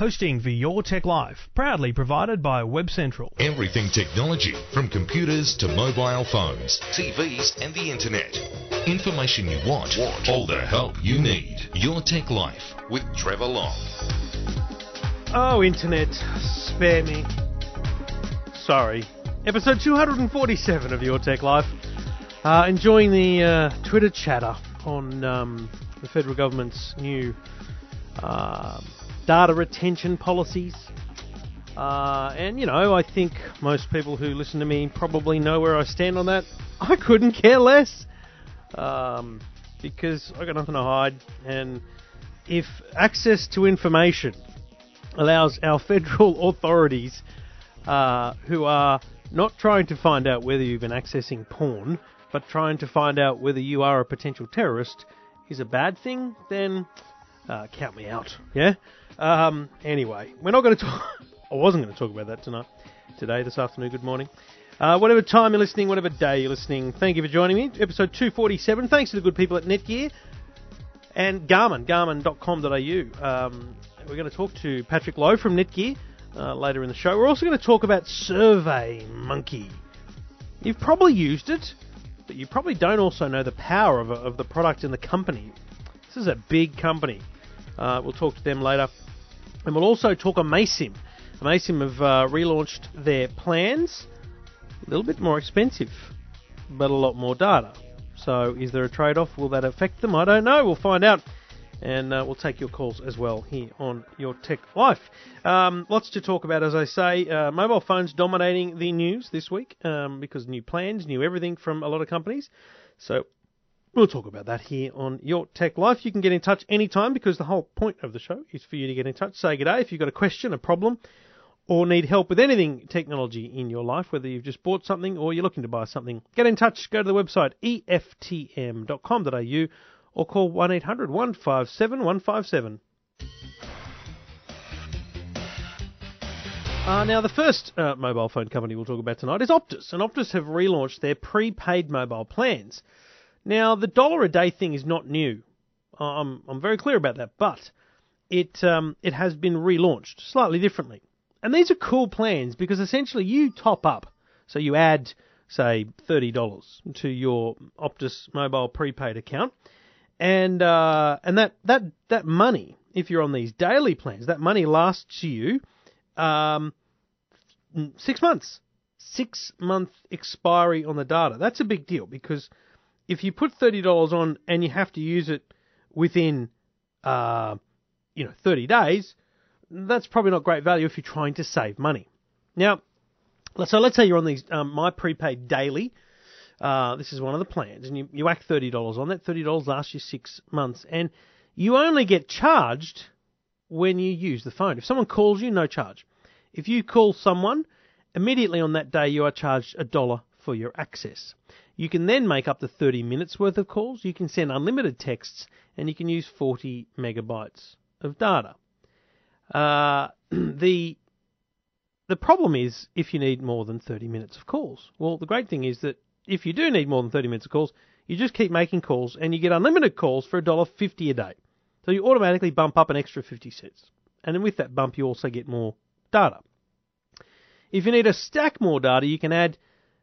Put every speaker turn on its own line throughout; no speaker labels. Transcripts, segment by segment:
Hosting for Your Tech Life, proudly provided by Web Central.
Everything technology, from computers to mobile phones, TVs, and the internet. Information you want, want. all the help you need. Your Tech Life with Trevor Long.
Oh, internet, spare me. Sorry. Episode 247 of Your Tech Life. Uh, enjoying the uh, Twitter chatter on um, the federal government's new uh, data retention policies. Uh, and, you know, I think most people who listen to me probably know where I stand on that. I couldn't care less. Um, because I got nothing to hide. And if access to information allows our federal authorities, uh, who are not trying to find out whether you've been accessing porn, but trying to find out whether you are a potential terrorist, is a bad thing, then uh, count me out. Yeah. Um, anyway, we're not going to talk. I wasn't going to talk about that tonight, today, this afternoon. Good morning. Uh, whatever time you're listening, whatever day you're listening, thank you for joining me. Episode 247. Thanks to the good people at Netgear and Garmin, garmin.com.au. Um, we're going to talk to Patrick Lowe from Netgear uh, later in the show. We're also going to talk about Survey Monkey. You've probably used it, but you probably don't also know the power of, of the product and the company. This is a big company. Uh, we'll talk to them later. And we'll also talk Amaysim. Amaysim have uh, relaunched their plans. A little bit more expensive, but a lot more data. So, is there a trade off? Will that affect them? I don't know. We'll find out. And uh, we'll take your calls as well here on Your Tech Life. Um, lots to talk about, as I say. Uh, mobile phones dominating the news this week um, because new plans, new everything from a lot of companies. So, We'll talk about that here on Your Tech Life. You can get in touch anytime because the whole point of the show is for you to get in touch. Say good day if you've got a question, a problem, or need help with anything technology in your life, whether you've just bought something or you're looking to buy something. Get in touch. Go to the website eftm.com.au or call 1 800 157 157. Uh, now, the first uh, mobile phone company we'll talk about tonight is Optus, and Optus have relaunched their prepaid mobile plans. Now, the dollar a day thing is not new. I'm, I'm very clear about that, but it um, it has been relaunched slightly differently. And these are cool plans because essentially you top up, so you add say thirty dollars to your Optus mobile prepaid account, and uh, and that that that money, if you're on these daily plans, that money lasts you um, six months, six month expiry on the data. That's a big deal because if you put thirty dollars on and you have to use it within, uh, you know, thirty days, that's probably not great value if you're trying to save money. Now, so let's say you're on these um, my prepaid daily. Uh, this is one of the plans, and you, you whack thirty dollars on that. Thirty dollars lasts you six months, and you only get charged when you use the phone. If someone calls you, no charge. If you call someone, immediately on that day you are charged a dollar for your access. You can then make up to 30 minutes worth of calls, you can send unlimited texts, and you can use 40 megabytes of data. Uh, the the problem is if you need more than 30 minutes of calls. Well, the great thing is that if you do need more than 30 minutes of calls, you just keep making calls and you get unlimited calls for $1.50 a day. So you automatically bump up an extra 50 cents. And then with that bump, you also get more data. If you need to stack more data, you can add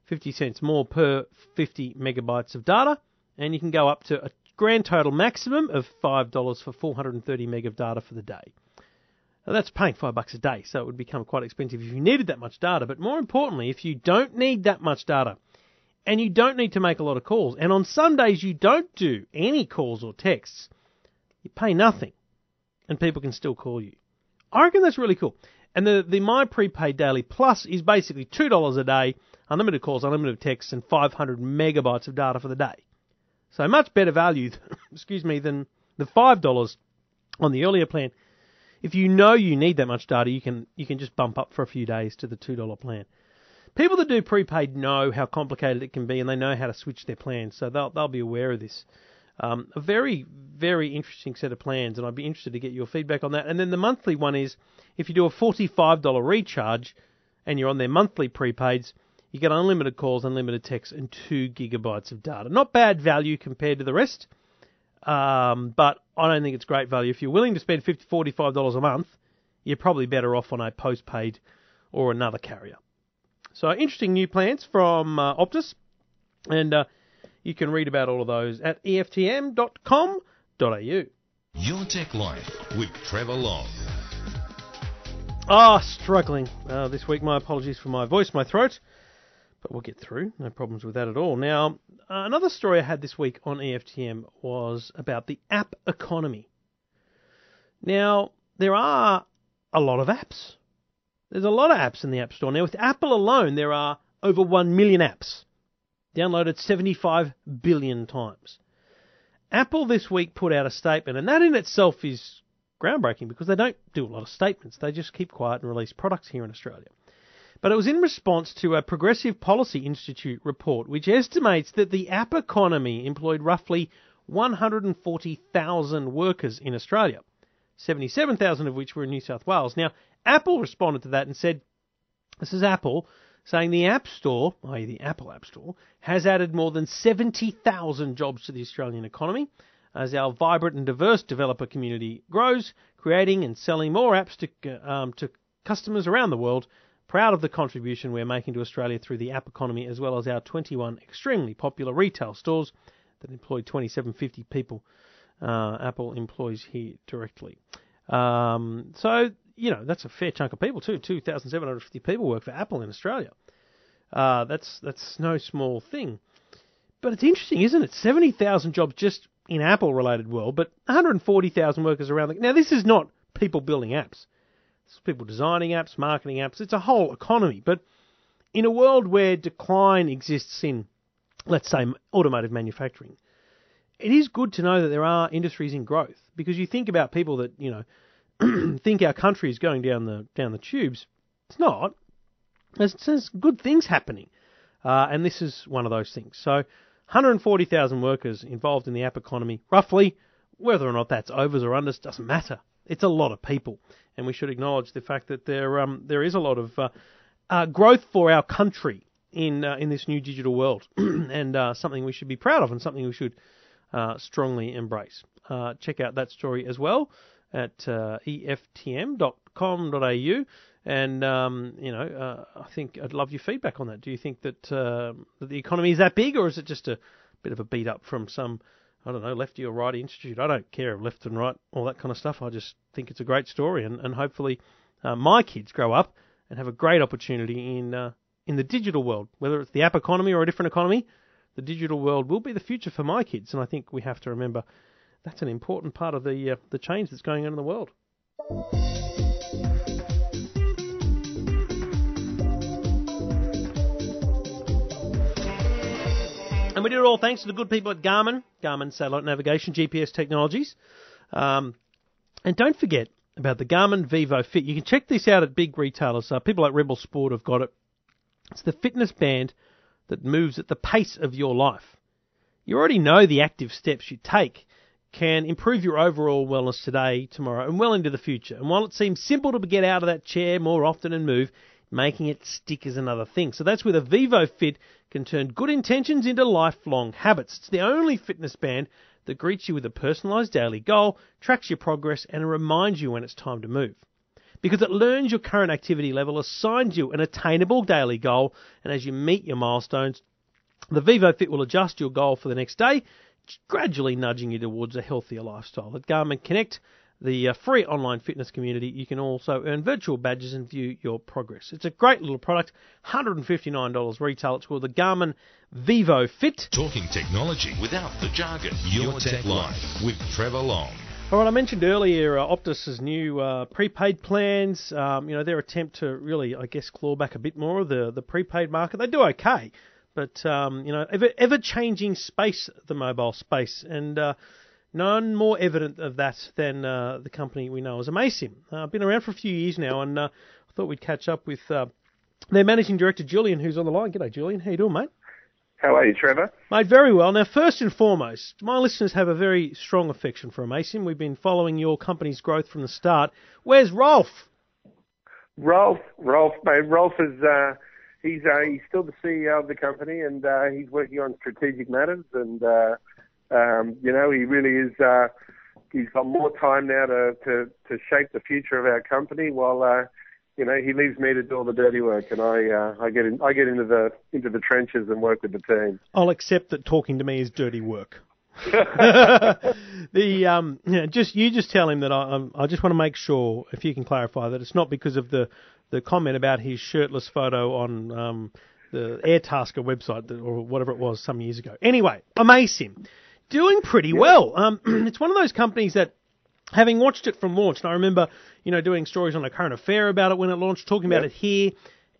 50 cents more per 50 megabytes of data, and you can go up to a grand total maximum of $5 for 430 meg of data for the day. Now that's paying 5 bucks a day, so it would become quite expensive if you needed that much data, but more importantly, if you don't need that much data, and you don't need to make a lot of calls, and on some days you don't do any calls or texts, you pay nothing, and people can still call you. I reckon that's really cool. And the, the My Prepaid Daily Plus is basically $2 a day unlimited calls, unlimited texts, and 500 megabytes of data for the day. So much better value, excuse me, than the five dollars on the earlier plan. If you know you need that much data, you can you can just bump up for a few days to the two dollar plan. People that do prepaid know how complicated it can be, and they know how to switch their plans, so they'll they'll be aware of this. Um, a very very interesting set of plans, and I'd be interested to get your feedback on that. And then the monthly one is if you do a forty five dollar recharge, and you're on their monthly prepaids you get unlimited calls, unlimited texts, and two gigabytes of data. Not bad value compared to the rest, um, but I don't think it's great value. If you're willing to spend $50, $45 a month, you're probably better off on a postpaid or another carrier. So interesting new plans from uh, Optus, and uh, you can read about all of those at eftm.com.au.
Your Tech Life with Trevor Long.
Ah, struggling uh, this week. My apologies for my voice, my throat, but we'll get through. No problems with that at all. Now, uh, another story I had this week on EFTM was about the app economy. Now, there are a lot of apps. There's a lot of apps in the App Store. Now, with Apple alone, there are over 1 million apps, downloaded 75 billion times. Apple this week put out a statement, and that in itself is groundbreaking because they don't do a lot of statements. They just keep quiet and release products here in Australia. But it was in response to a Progressive Policy Institute report which estimates that the app economy employed roughly 140,000 workers in Australia, 77,000 of which were in New South Wales. Now, Apple responded to that and said, This is Apple saying the App Store, i.e., the Apple App Store, has added more than 70,000 jobs to the Australian economy as our vibrant and diverse developer community grows, creating and selling more apps to, um, to customers around the world. Proud of the contribution we're making to Australia through the app economy, as well as our 21 extremely popular retail stores that employ 2,750 people. Uh, Apple employs here directly. Um, so, you know, that's a fair chunk of people too. 2,750 people work for Apple in Australia. Uh, that's that's no small thing. But it's interesting, isn't it? 70,000 jobs just in Apple related world, but 140,000 workers around the. Now, this is not people building apps. It's people designing apps, marketing apps. It's a whole economy. But in a world where decline exists in, let's say, automotive manufacturing, it is good to know that there are industries in growth because you think about people that you know think our country is going down the down the tubes. It's not. There's, good things happening, uh, and this is one of those things. So 140,000 workers involved in the app economy, roughly. Whether or not that's overs or unders doesn't matter. It's a lot of people, and we should acknowledge the fact that there um, there is a lot of uh, uh, growth for our country in uh, in this new digital world, and uh, something we should be proud of, and something we should uh, strongly embrace. Uh, check out that story as well at eftm.com.au. And um, you know, I think I'd love your feedback on that. Do you think that, uh, that the economy is that big, or is it just a bit of a beat up from some, I don't know, lefty or righty institute? I don't care of left and right, all that kind of stuff. I just think it's a great story, and, and hopefully uh, my kids grow up and have a great opportunity in uh, in the digital world, whether it's the app economy or a different economy. The digital world will be the future for my kids, and I think we have to remember that's an important part of the uh, the change that's going on in the world. And we did it all thanks to the good people at Garmin, Garmin Satellite Navigation, GPS Technologies. Um, and don't forget about the Garmin Vivo Fit. You can check this out at big retailers. Uh, people like Rebel Sport have got it. It's the fitness band that moves at the pace of your life. You already know the active steps you take can improve your overall wellness today, tomorrow, and well into the future. And while it seems simple to get out of that chair more often and move, making it stick is another thing. So that's where the Vivo Fit can turn good intentions into lifelong habits. It's the only fitness band that greets you with a personalised daily goal, tracks your progress, and reminds you when it's time to move. Because it learns your current activity level, assigns you an attainable daily goal, and as you meet your milestones, the Vivo Fit will adjust your goal for the next day, gradually nudging you towards a healthier lifestyle. At Garmin Connect, the uh, free online fitness community, you can also earn virtual badges and view your progress. It's a great little product, $159 retail. It's called the Garmin Vivo Fit.
Talking technology without the jargon. Your, Your Tech, Tech Life with Trevor Long.
All right, I mentioned earlier uh, Optus's new uh, prepaid plans. Um, you know their attempt to really, I guess, claw back a bit more of the the prepaid market. They do okay, but um, you know, ever ever changing space, the mobile space, and uh, None more evident of that than uh, the company we know as Amaysim. Uh, been around for a few years now, and uh, I thought we'd catch up with uh, their managing director Julian, who's on the line. G'day, Julian. How you doing, mate?
How are you, Trevor?
Mate, very well. Now, first and foremost, my listeners have a very strong affection for Amaysim. We've been following your company's growth from the start. Where's Rolf?
Rolf, Rolf, mate. Rolf is uh, he's uh, he's still the CEO of the company, and uh, he's working on strategic matters and. Um, you know, he really is uh, he's got more time now to to, to shape the future of our company while. Uh, you know, he leaves me to do all the dirty work, and I uh, I get in I get into the into the trenches and work with the team.
I'll accept that talking to me is dirty work. the um, yeah, just you just tell him that I um, I just want to make sure if you can clarify that it's not because of the the comment about his shirtless photo on um, the Airtasker website or whatever it was some years ago. Anyway, Amaysim doing pretty yeah. well. Um, it's one of those companies that having watched it from launch, and I remember you know doing stories on a current affair about it when it launched, talking about it here,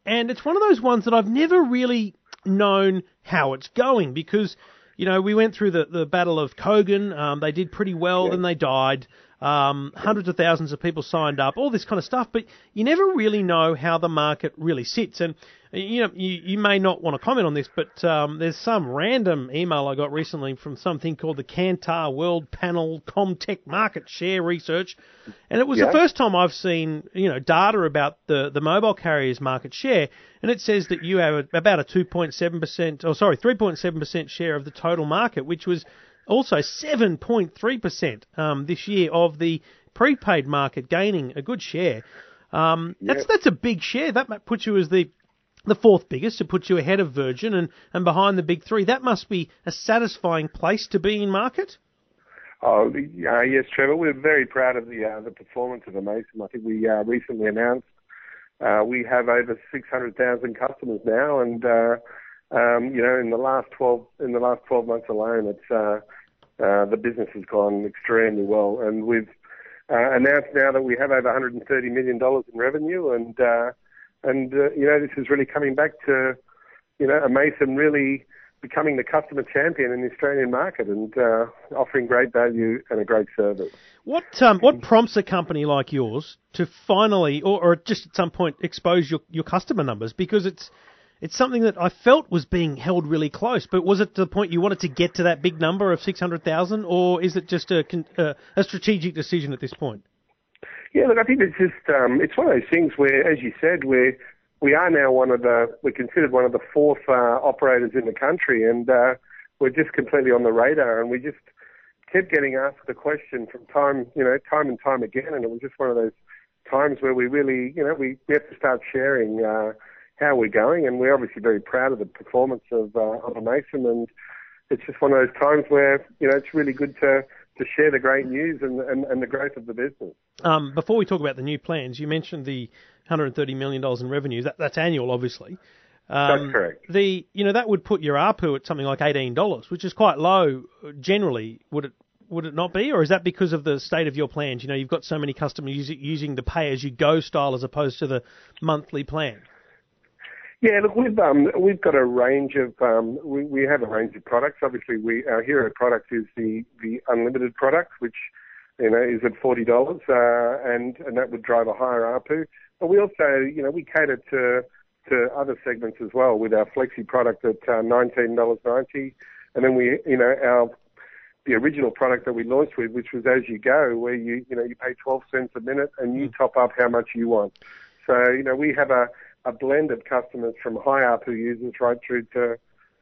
and it's one of those ones that I've never really known how it's going because you know, we went through the, the Battle of Kogan. Um, they did pretty well, yeah. then they died. Um, hundreds of thousands of people signed up, all this kind of stuff, but you never really know how the market really sits. And you know, you, you may not want to comment on this, but um, there's some random email I got recently from something called the Kantar World Panel Comtech Market Share Research, and it was yeah. the first time I've seen you know data about the the mobile carriers' market share, and it says that you have about a 2.7 percent, or sorry, 3.7 percent share of the total market, which was also 7.3 percent um, this year of the prepaid market, gaining a good share. Um, that's that's a big share. That puts you as the the fourth biggest. It puts you ahead of Virgin and, and behind the big three. That must be a satisfying place to be in market.
Oh uh, yes, Trevor. We're very proud of the uh, the performance of Amaysim. I think we uh, recently announced uh, we have over 600,000 customers now, and uh, um, you know in the last 12 in the last 12 months alone, it's uh, uh, the business has gone extremely well, and we've uh, announced now that we have over 130 million dollars in revenue, and uh, and, uh, you know, this is really coming back to, you know, Amaysim really becoming the customer champion in the Australian market and uh, offering great value and a great service.
What um, what prompts a company like yours to finally, or, or just at some point, expose your, your customer numbers? Because it's it's something that I felt was being held really close. But was it to the point you wanted to get to that big number of six hundred thousand, or is it just a, a, a strategic decision at this point?
Yeah, look, I think it's just um, it's one of those things where, as you said, we're we are now one of the we're considered one of the fourth uh, operators in the country, and uh, we're just completely on the radar. And we just kept getting asked the question from time, you know, time and time again, and it was just one of those times where we really, you know, we, we have to start sharing uh, how we're going, and we're obviously very proud of the performance of uh, of Amaysim, and it's just one of those times where you know it's really good to to share the great news and, and, and the growth of the business.
Um, before we talk about the new plans, you mentioned the 130 million dollars in revenue. That, that's annual, obviously.
Um, that's correct.
The you know that would put your ARPU at something like eighteen dollars, which is quite low generally. Would it would it not be, or is that because of the state of your plans? You know, you've got so many customers using the pay as you go style as opposed to the monthly plan.
Yeah, look, we've um, we've got a range of um, we, we have a range of products. Obviously, we our hero product is the the unlimited product, which you know is at forty dollars, uh, and and that would drive a higher ARPU. But we also, you know, we cater to to other segments as well with our flexi product at uh, nineteen dollars ninety, and then we, you know, our the original product that we launched with, which was as you go, where you you know you pay twelve cents a minute and you hmm. top up how much you want. So you know we have a a blend of customers from high ARPU users right through to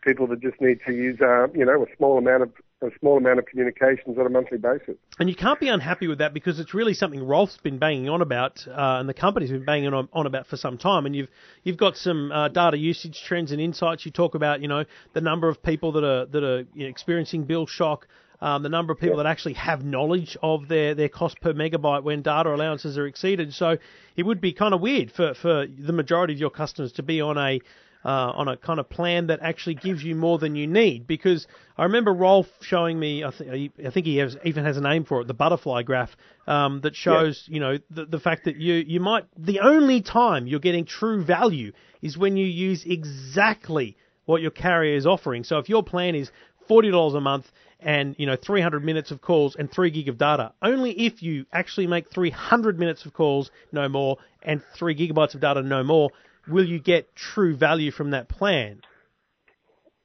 people that just need to use, uh, you know, a small amount of a small amount of communications on a monthly basis.
And you can't be unhappy with that because it's really something Rolf's been banging on about, uh, and the company's been banging on, on, about for some time. And you've you've got some uh, data usage trends and insights. You talk about, you know, the number of people that are that are experiencing bill shock. Um, the number of people that actually have knowledge of their, their cost per megabyte when data allowances are exceeded. So it would be kind of weird for, for the majority of your customers to be on a uh, on a kind of plan that actually gives you more than you need. Because I remember Rolf showing me, I, th- I think he has, even has a name for it, the butterfly graph, um, that shows, yeah. you know, the, the fact that you, you might, the only time you're getting true value is when you use exactly what your carrier is offering. So if your plan is $40 a month and you know 300 minutes of calls and 3 gig of data. Only if you actually make 300 minutes of calls, no more, and 3 gigabytes of data, no more, will you get true value from that plan.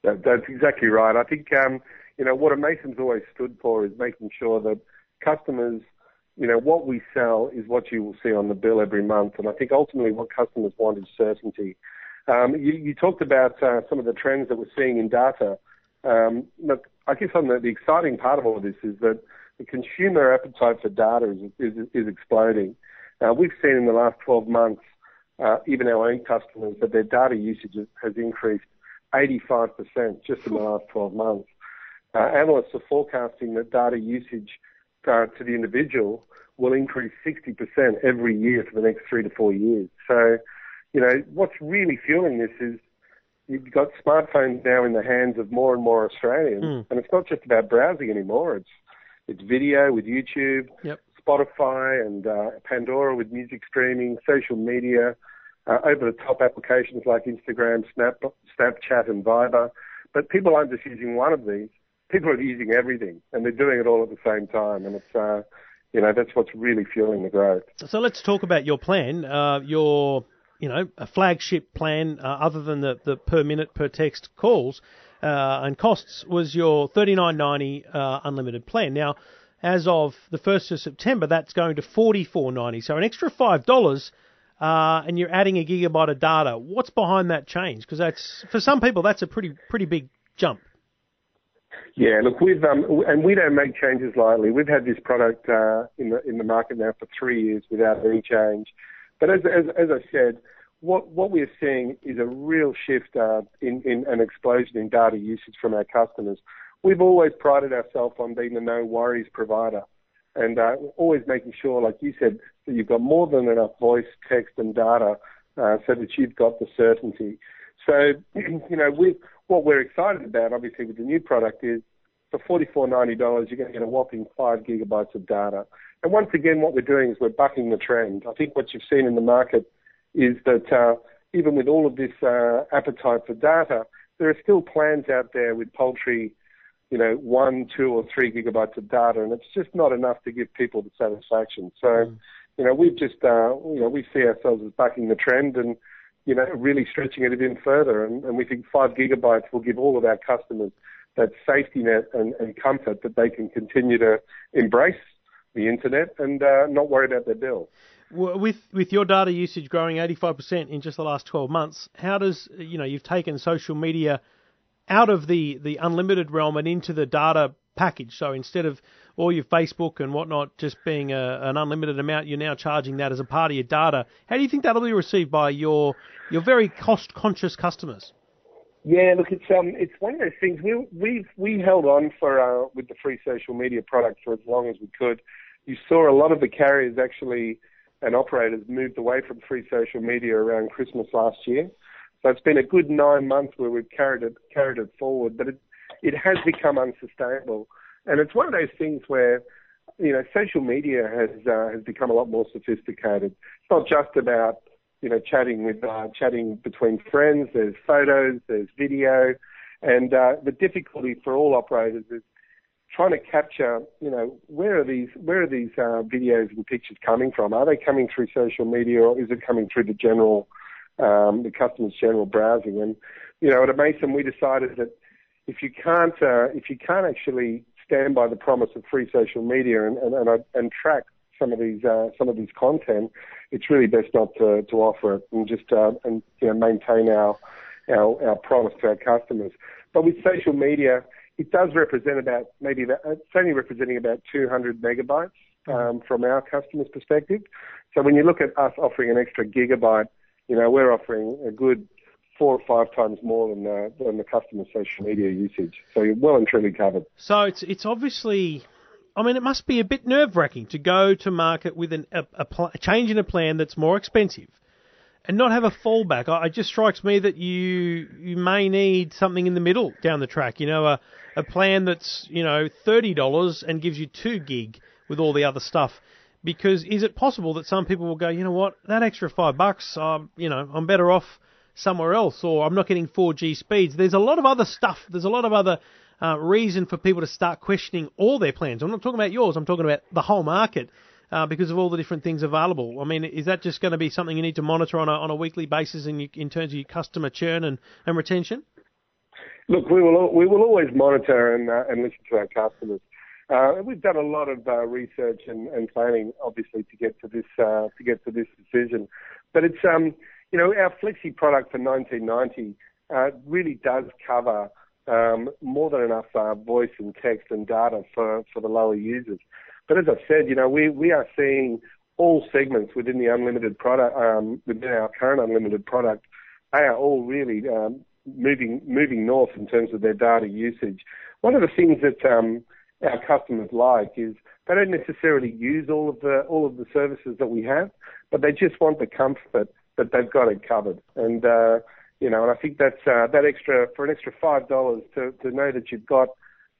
That, that's exactly right. I think um, you know what Amaysim's always stood for is making sure that customers, you know, what we sell is what you will see on the bill every month, and I think ultimately what customers want is certainty. Um, you, you, talked about uh, some of the trends that we're seeing in data. Um, look, I guess on the, the exciting part of all this is that the consumer appetite for data is, is, is exploding. Uh, we've seen in the last 12 months, uh, even our own customers, that their data usage has increased 85% just in the last 12 months. Uh, analysts are forecasting that data usage uh, to the individual will increase 60% every year for the next three to four years. So, you know, what's really fueling this is you've got smartphones now in the hands of more and more Australians, mm. and it's not just about browsing anymore. It's it's video with YouTube,
yep.
Spotify, and uh, Pandora with music streaming, social media, uh, over-the-top applications like Instagram, Snap, Snapchat, and Viber. But people aren't just using one of these; people are using everything, and they're doing it all at the same time, and it's. Uh, you know that's what's really fueling the growth.
So let's talk about your plan. Uh, your you know, a flagship plan uh, other than the, the per minute per text calls uh, and costs was your thirty nine ninety uh, unlimited plan. Now, as of the first of September, that's going to forty four ninety, so an extra five dollars. Uh, and you're adding a gigabyte of data. What's behind that change? Because that's for some people that's a pretty pretty big jump.
Yeah, look, we've um, and we don't make changes lightly. We've had this product uh, in the in the market now for three years without any change. But as, as, as I said, what, what we're seeing is a real shift uh, in, in an explosion in data usage from our customers. We've always prided ourselves on being the no worries provider and uh, always making sure, like you said, that you've got more than enough voice, text, and data uh, so that you've got the certainty. So, you know, we what we're excited about, obviously, with the new product is for $44.90, you're going to get a whopping five gigabytes of data. And once again, what we're doing is we're bucking the trend. I think what you've seen in the market is that uh, even with all of this uh, appetite for data, there are still plans out there with paltry, you know, one, two, or three gigabytes of data, and it's just not enough to give people the satisfaction. So, mm. you know, we've just, uh, you know, we see ourselves as bucking the trend and, you know, really stretching it even further. And, and we think five gigabytes will give all of our customers that safety net and, and comfort that they can continue to embrace the internet and uh, not worry about their bill.
With with your data usage growing 85% in just the last 12 months, how does you know you've taken social media out of the, the unlimited realm and into the data package? So instead of all your Facebook and whatnot just being a, an unlimited amount, you're now charging that as a part of your data. How do you think that'll be received by your your very cost conscious customers?
Yeah, look, it's um, it's one of those things. We we we held on for uh, with the free social media product for as long as we could. You saw a lot of the carriers actually and operators moved away from free social media around Christmas last year. So it's been a good nine months where we've carried it carried it forward, but it it has become unsustainable. And it's one of those things where you know social media has uh, has become a lot more sophisticated. It's not just about you know, chatting with, uh, chatting between friends. There's photos, there's video, and uh, the difficulty for all operators is trying to capture, you know, where are these, where are these uh, videos and pictures coming from? Are they coming through social media or is it coming through the general, um, the customer's general browsing? And you know, at Amaysim, we decided that if you can't, uh, if you can't actually stand by the promise of free social media and and, and, and track some of these uh, some of these content, it's really best not to, to offer it and just uh, and you know maintain our, our our promise to our customers. But with social media, it does represent about maybe about, it's only representing about 200 megabytes um, from our customers' perspective. So when you look at us offering an extra gigabyte, you know we're offering a good four or five times more than the, than the customer social media usage. So you're well and truly covered.
So it's it's obviously I mean, it must be a bit nerve wracking to go to market with an, a, a, pl- a, change in a plan that's more expensive and not have a fallback. I, it just strikes me that you you may need something in the middle down the track. You know, a, a plan that's you know thirty dollars and gives you two gig with all the other stuff. Because is it possible that some people will go, you know what, that extra five bucks, um, you know, I'm better off somewhere else, or I'm not getting 4G speeds. There's a lot of other stuff. There's a lot of other uh, reason for people to start questioning all their plans. I'm not talking about yours. I'm talking about the whole market. Uh, because of all the different things available. I mean, is that just going to be something you need to monitor on a, on a weekly basis in, in terms of your customer churn and, and retention?
Look, we will we will always monitor and uh, and listen to our customers. Uh, we've done a lot of uh, research and, and, planning, obviously, to get to this uh, to get to this decision. But it's um, you know our Flexi product for 1990 uh, really does cover um, more than enough uh, voice and text and data for, for the lower users. But as I've said, you know, we, we are seeing all segments within the unlimited product, um, within our current unlimited product, they are all really um, moving moving north in terms of their data usage. One of the things that um, our customers like is they don't necessarily use all of the all of the services that we have, but they just want the comfort that they've got it covered. And uh, you know, and I think that's uh, that extra for an extra five dollars to to know that you've got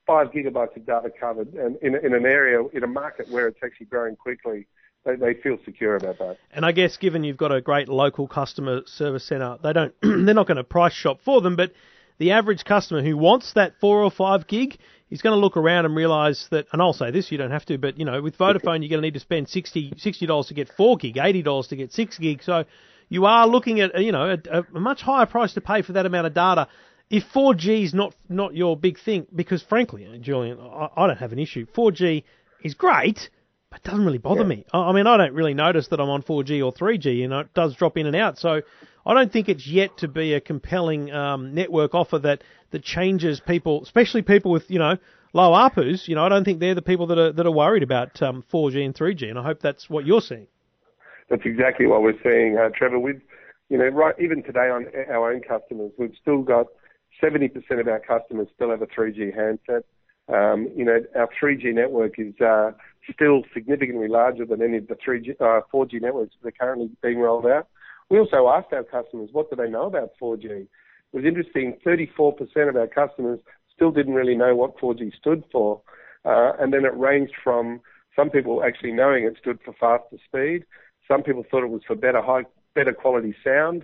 five gigabytes of data covered, and in in an area in a market where it's actually growing quickly. They, they feel secure about that.
And I guess given you've got a great local customer service centre, they don't they're not going to price shop for them, but the average customer who wants that four or five gig is going to look around and realise that, and I'll say this, you don't have to, but you know, with Vodafone, you're going to need to spend 60 dollars to get four gig, eighty dollars to get six gig. So you are looking at you know a, a much higher price to pay for that amount of data. If 4G is not not your big thing, because frankly, Julian, I, I don't have an issue. 4G is great but it doesn't really bother yeah. me. I mean, I don't really notice that I'm on 4G or 3G, you know, it does drop in and out. So I don't think it's yet to be a compelling um, network offer that, that changes people, especially people with, you know, low ARPUs. You know, I don't think they're the people that are, that are worried about um, 4G and 3G, and I hope that's what you're seeing.
That's exactly what we're seeing, uh, Trevor. With, you know, right, even today on our own customers, we've still got 70% of our customers still have a 3G handset. Um, you know, our 3G network is uh, still significantly larger than any of the 3G, uh, 4G networks that are currently being rolled out. We also asked our customers, what do they know about 4G? It was interesting, 34% of our customers still didn't really know what 4G stood for. Uh, and then it ranged from some people actually knowing it stood for faster speed, some people thought it was for better high, better quality sound,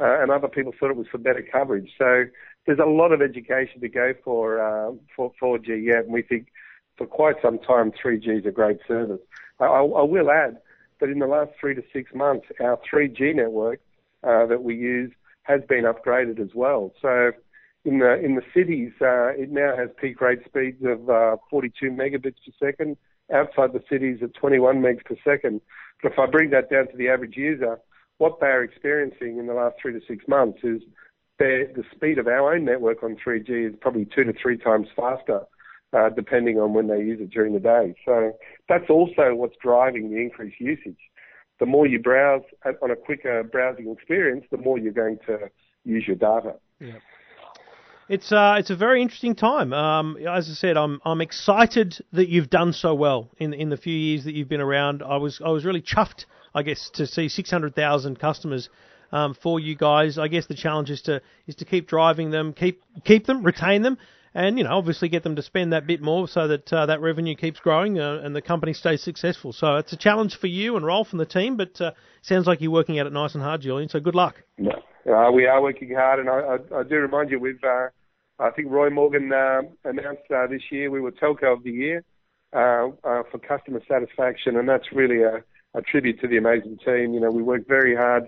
uh, and other people thought it was for better coverage. So there's a lot of education to go for uh, for 4G yet, and we think for quite some time 3G is a great service. I, I, will add that in the last three to six months, our 3G network uh, that we use has been upgraded as well. So in the in the cities, uh, it now has peak rate speeds of uh, 42 megabits per second. Outside the cities, at 21 megs per second. But if I bring that down to the average user, what they are experiencing in the last three to six months is the speed of our own network on 3G is probably two to three times faster, uh, depending on when they use it during the day. So that's also what's driving the increased usage. The more you browse on a quicker browsing experience, the more you're going to use your data.
Yeah. It's uh, it's a very interesting time. Um, as I said, I'm I'm excited that you've done so well in in the few years that you've been around. I was I was really chuffed, I guess, to see 600,000 customers um, for you guys. I guess the challenge is to is to keep driving them, keep keep them, retain them, and you know obviously get them to spend that bit more so that uh, that revenue keeps growing uh, and the company stays successful. So it's a challenge for you and Rolf and the team, but uh, sounds like you're working at it nice and hard, Julian. So good luck.
Uh, we are working hard, and I, I, I do remind you we've. Uh, I think Roy Morgan uh, announced this year we were Telco of the Year for customer satisfaction, and that's really a, a tribute to the amazing team. You know, we work very hard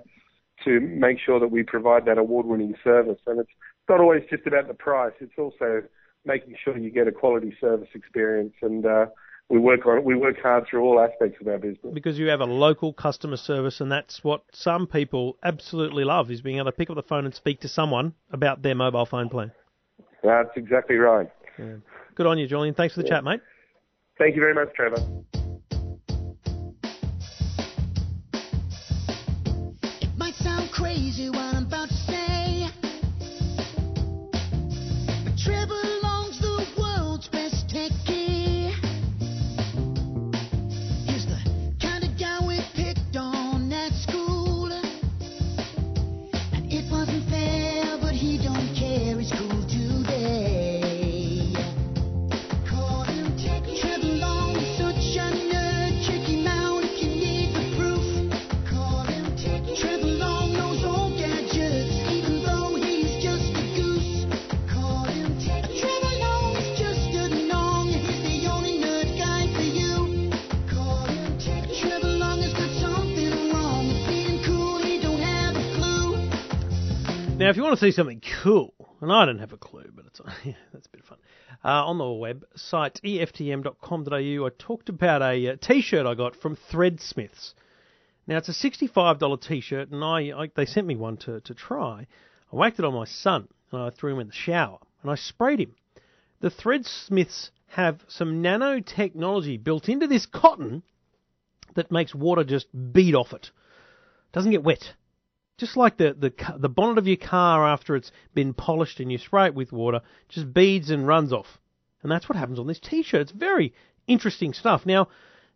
to make sure that we provide that award-winning service. And it's not always just about the price; it's also making sure you get a quality service experience. And uh, we work on we work hard through all aspects of our business
because you have a local customer service, and that's what some people absolutely love: is being able to pick up the phone and speak to someone about their mobile phone plan.
That's exactly right.
Yeah. Good on you, Julian. Thanks for the yeah. chat, mate.
Thank you very much, Trevor. crazy what I'm about to If you
want to see something cool, and I don't have a clue, but it's yeah, that's a bit of fun. Uh, on the website eftm.com.au, I talked about a uh, T-shirt I got from Threadsmiths. Now it's a $65 T-shirt, and I, I they sent me one to to try. I whacked it on my son, and I threw him in the shower. and I sprayed him. The Threadsmiths have some nanotechnology built into this cotton that makes water just bead off it. Doesn't get wet. Just like the, the the bonnet of your car after it's been polished and you spray it with water, just beads and runs off. And that's what happens on this t-shirt. It's very interesting stuff. Now,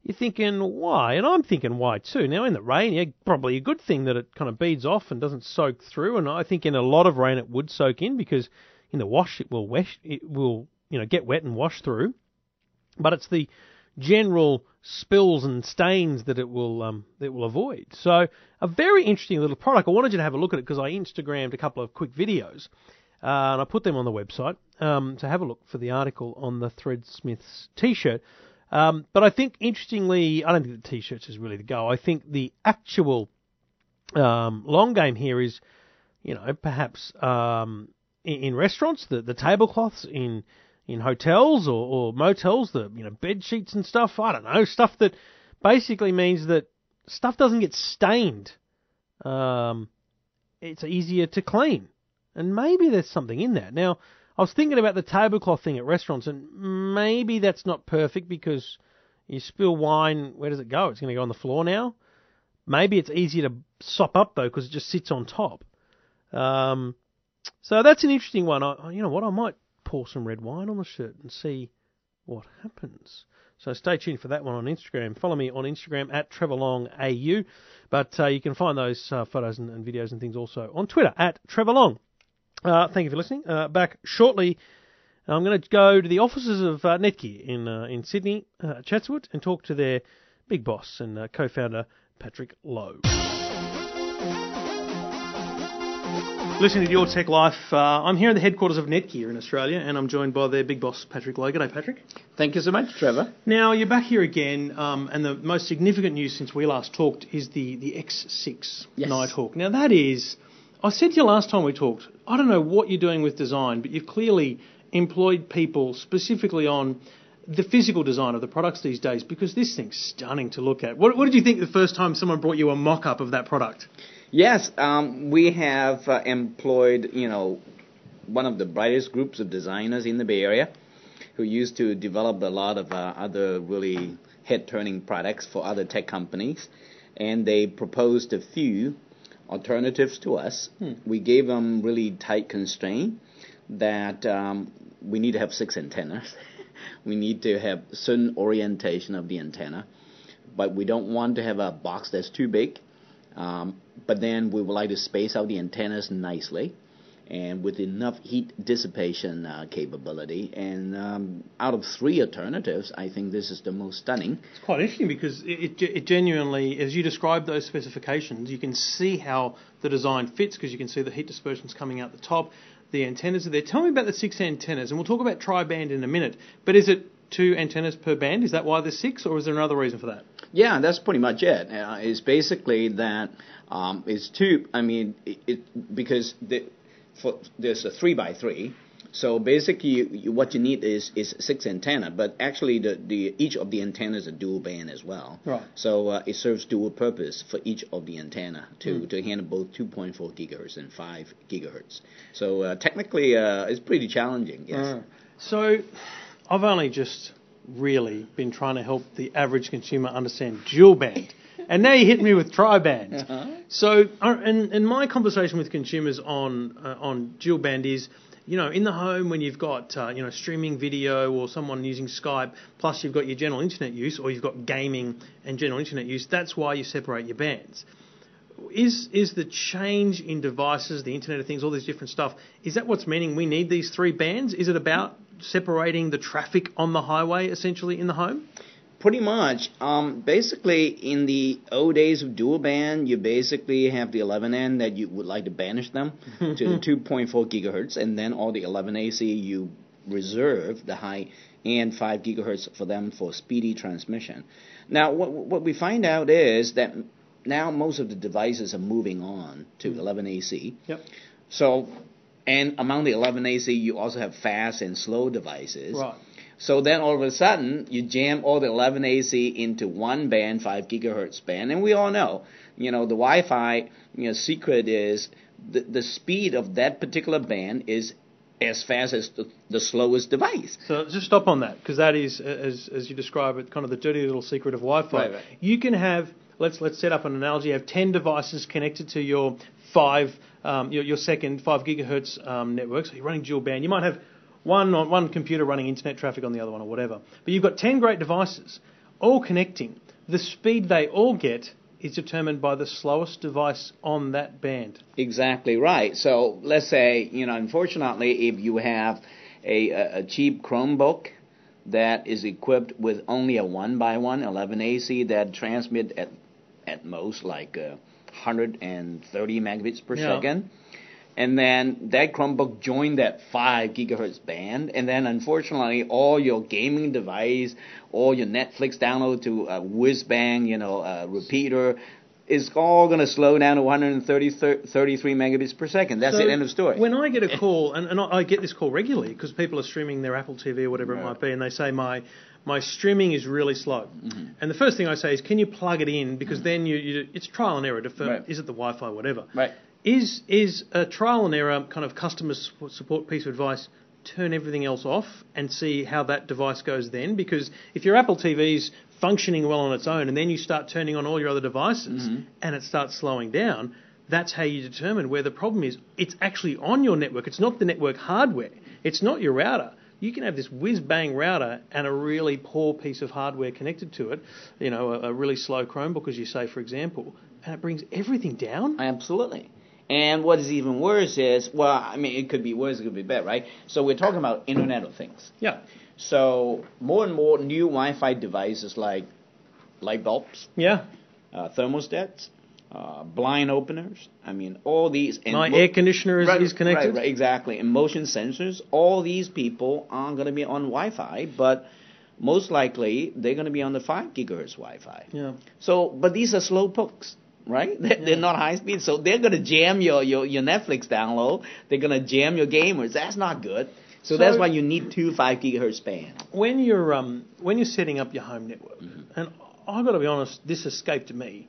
you're thinking why, and I'm thinking why too. Now in the rain, yeah, probably a good thing that it kind of beads off and doesn't soak through. And I think in a lot of rain it would soak in because in the wash it will wash, it will you know get wet and wash through. But it's the general spills and stains that it will um, that it will avoid. So a very interesting little product. I wanted you to have a look at it because I Instagrammed a couple of quick videos. Uh, and I put them on the website um, to have a look for the article on the Threadsmiths T-shirt. Um, but I think, interestingly, I don't think the t-shirts is really the go. I think the actual um, long game here is, you know, perhaps um, in, in, restaurants, the, the tablecloths in in hotels or, or motels, the you know bed sheets and stuff. I don't know stuff that basically means that stuff doesn't get stained. Um, it's easier to clean, and maybe there's something in that. Now, I was thinking about the tablecloth thing at restaurants, and maybe that's not perfect because you spill wine, where does it go? It's going to go on the floor now. Maybe it's easier to sop up though because it just sits on top. Um, so that's an interesting one. I, you know what? I might pour some red wine on the shirt and see what happens. So stay tuned for that one on Instagram. Follow me on Instagram at TrevorLongAU. But uh, you can find those uh, photos and, and, videos and things also on Twitter at TrevorLong. Uh, thank you for listening. Uh, back shortly. I'm going to go to the offices of uh, Netgear in uh, in Sydney, Chatswood, and talk to their big boss and co-founder Patrick Lowe. Listening to Your Tech Life, I'm here at the headquarters of Netgear in Australia, and I'm joined by their big boss Patrick Lowe. G'day, Patrick.
Thank you so much, Trevor.
Now you're back here again, um, and the most significant news since we last talked is the the X6 yes. Nighthawk. Now that is I said to you last time we talked, I don't know what you're doing with design, but you've clearly employed people specifically on the physical design of the products these days because this thing's stunning to look at. What, what did you think the first time someone brought you a mock up of that product?
Yes, um, we have uh, employed, you know, one of the brightest groups of designers in the Bay Area who used to develop a lot of uh, other really head turning products for other tech companies. And they proposed a few alternatives to us. Hmm. We gave them really tight constraint that um, we need to have six antennas. we need to have certain orientation of the antenna, but we don't want to have a box that's too big. Um, but then we would like to space out the antennas nicely and with enough heat dissipation uh, capability. And um, out of three alternatives, I think this is the most stunning.
It's quite interesting because it, it, it genuinely, as you describe those specifications, you can see how the design fits because you can see the heat dispersions coming out the top. The antennas are there. Tell me about the six antennas, and we'll talk about tri-band in a minute. But is it two antennas per band? Is that why there's six, or is there another reason for that?
Yeah, that's pretty much it. Uh, it's basically that um, it's two. I mean, it, it because the for there's a three by three. So basically, you, you, what you need is is six antenna, but actually the, the each of the antennas is a dual band as well.
Right.
So uh, it serves dual purpose for each of the antenna to mm. to handle both 2.4 gigahertz and 5 gigahertz. So uh, technically, uh, it's pretty challenging. Yes.
So I've only just really been trying to help the average consumer understand dual band and now you hit me with tri-band. Uh-huh. So, uh, in, in my conversation with consumers on uh, on dual band is, you know, in the home when you've got uh, you know streaming video or someone using Skype, plus you've got your general internet use, or you've got gaming and general internet use. That's why you separate your bands. Is is the change in devices, the Internet of Things, all this different stuff? Is that what's meaning we need these three bands? Is it about separating the traffic on the highway essentially in the home?
Pretty much. Um, basically, in the old days of dual band, you basically have the 11N that you would like to banish them to the 2.4 gigahertz, and then all the 11AC you reserve the high and 5 gigahertz for them for speedy transmission. Now, what, what we find out is that now most of the devices are moving on to 11AC.
Hmm. Yep.
So, and among the 11AC, you also have fast and slow devices.
Right.
So then all of a sudden, you jam all the 11 AC into one band, 5 gigahertz band, and we all know, you know, the Wi-Fi you know, secret is the, the speed of that particular band is as fast as the, the slowest device.
So just stop on that because that is, as as you describe it, kind of the dirty little secret of Wi-Fi.
Right, right.
You can have let's let's set up an analogy. You have ten devices connected to your five um, your, your second five gigahertz um, network. So you're running dual band. You might have one on one computer running internet traffic on the other one or whatever. But you've got ten great devices all connecting. The speed they all get is determined by the slowest device on that band.
Exactly right. So let's say, you know, unfortunately, if you have a, a, cheap Chromebook that is equipped with only a 1 by one 11 AC that transmit at, at most like uh, 130 megabits per
Yeah.
second, and then that Chromebook joined that 5 gigahertz band, and then unfortunately, all your gaming device, all your Netflix download to a whiz bang, you know, uh, repeater, is all going to slow down to 130, 33 megabits per second. That's
So
it. End of story.
When I get a call, and, and I I get this call regularly because people are streaming their Apple TV or whatever it might be, and they say my my streaming is really slow.
Mm-hmm.
And the first thing I say is, can you plug it in? Because then you, you it's trial and error. To firm,
Right.
Is it the Wi-Fi, whatever?
Right.
Is is a trial and error kind of customer support- support piece of advice? Turn everything else off and see how that device goes then. Because if your Apple TV's functioning well on its own, and then you start turning on all your other devices,
Mm-hmm.
and it starts slowing down, that's how you determine where the problem is. It's actually on your network. It's not the network hardware. It's not your router. You can have this whiz bang router and a really poor piece of hardware connected to it, you know, a, a really slow Chromebook, as you say, for example, and it brings everything down.
Absolutely. And what is even worse is, well, I mean, it could be worse, it could be better, right? So we're talking about Internet of Things.
Yeah.
So more and more new Wi-Fi devices like light bulbs,
Yeah.
uh, thermostats, uh, blind openers. I mean, all these. And
My
mo-
air conditioner is,
Right,
is connected.
Right, right, exactly. And motion sensors. All these people aren't going to be on Wi-Fi, but most likely they're going to be on the five gigahertz Wi-Fi.
Yeah.
So, but these are slow pokes, right? They're, they're not high speed, so they're gonna jam your, your, your Netflix download. They're gonna jam your gamers. That's not good. So,
So-
that's why you need two five gigahertz bands.
when you're um, when you're setting up your home network, and I've got to be honest, this escaped me.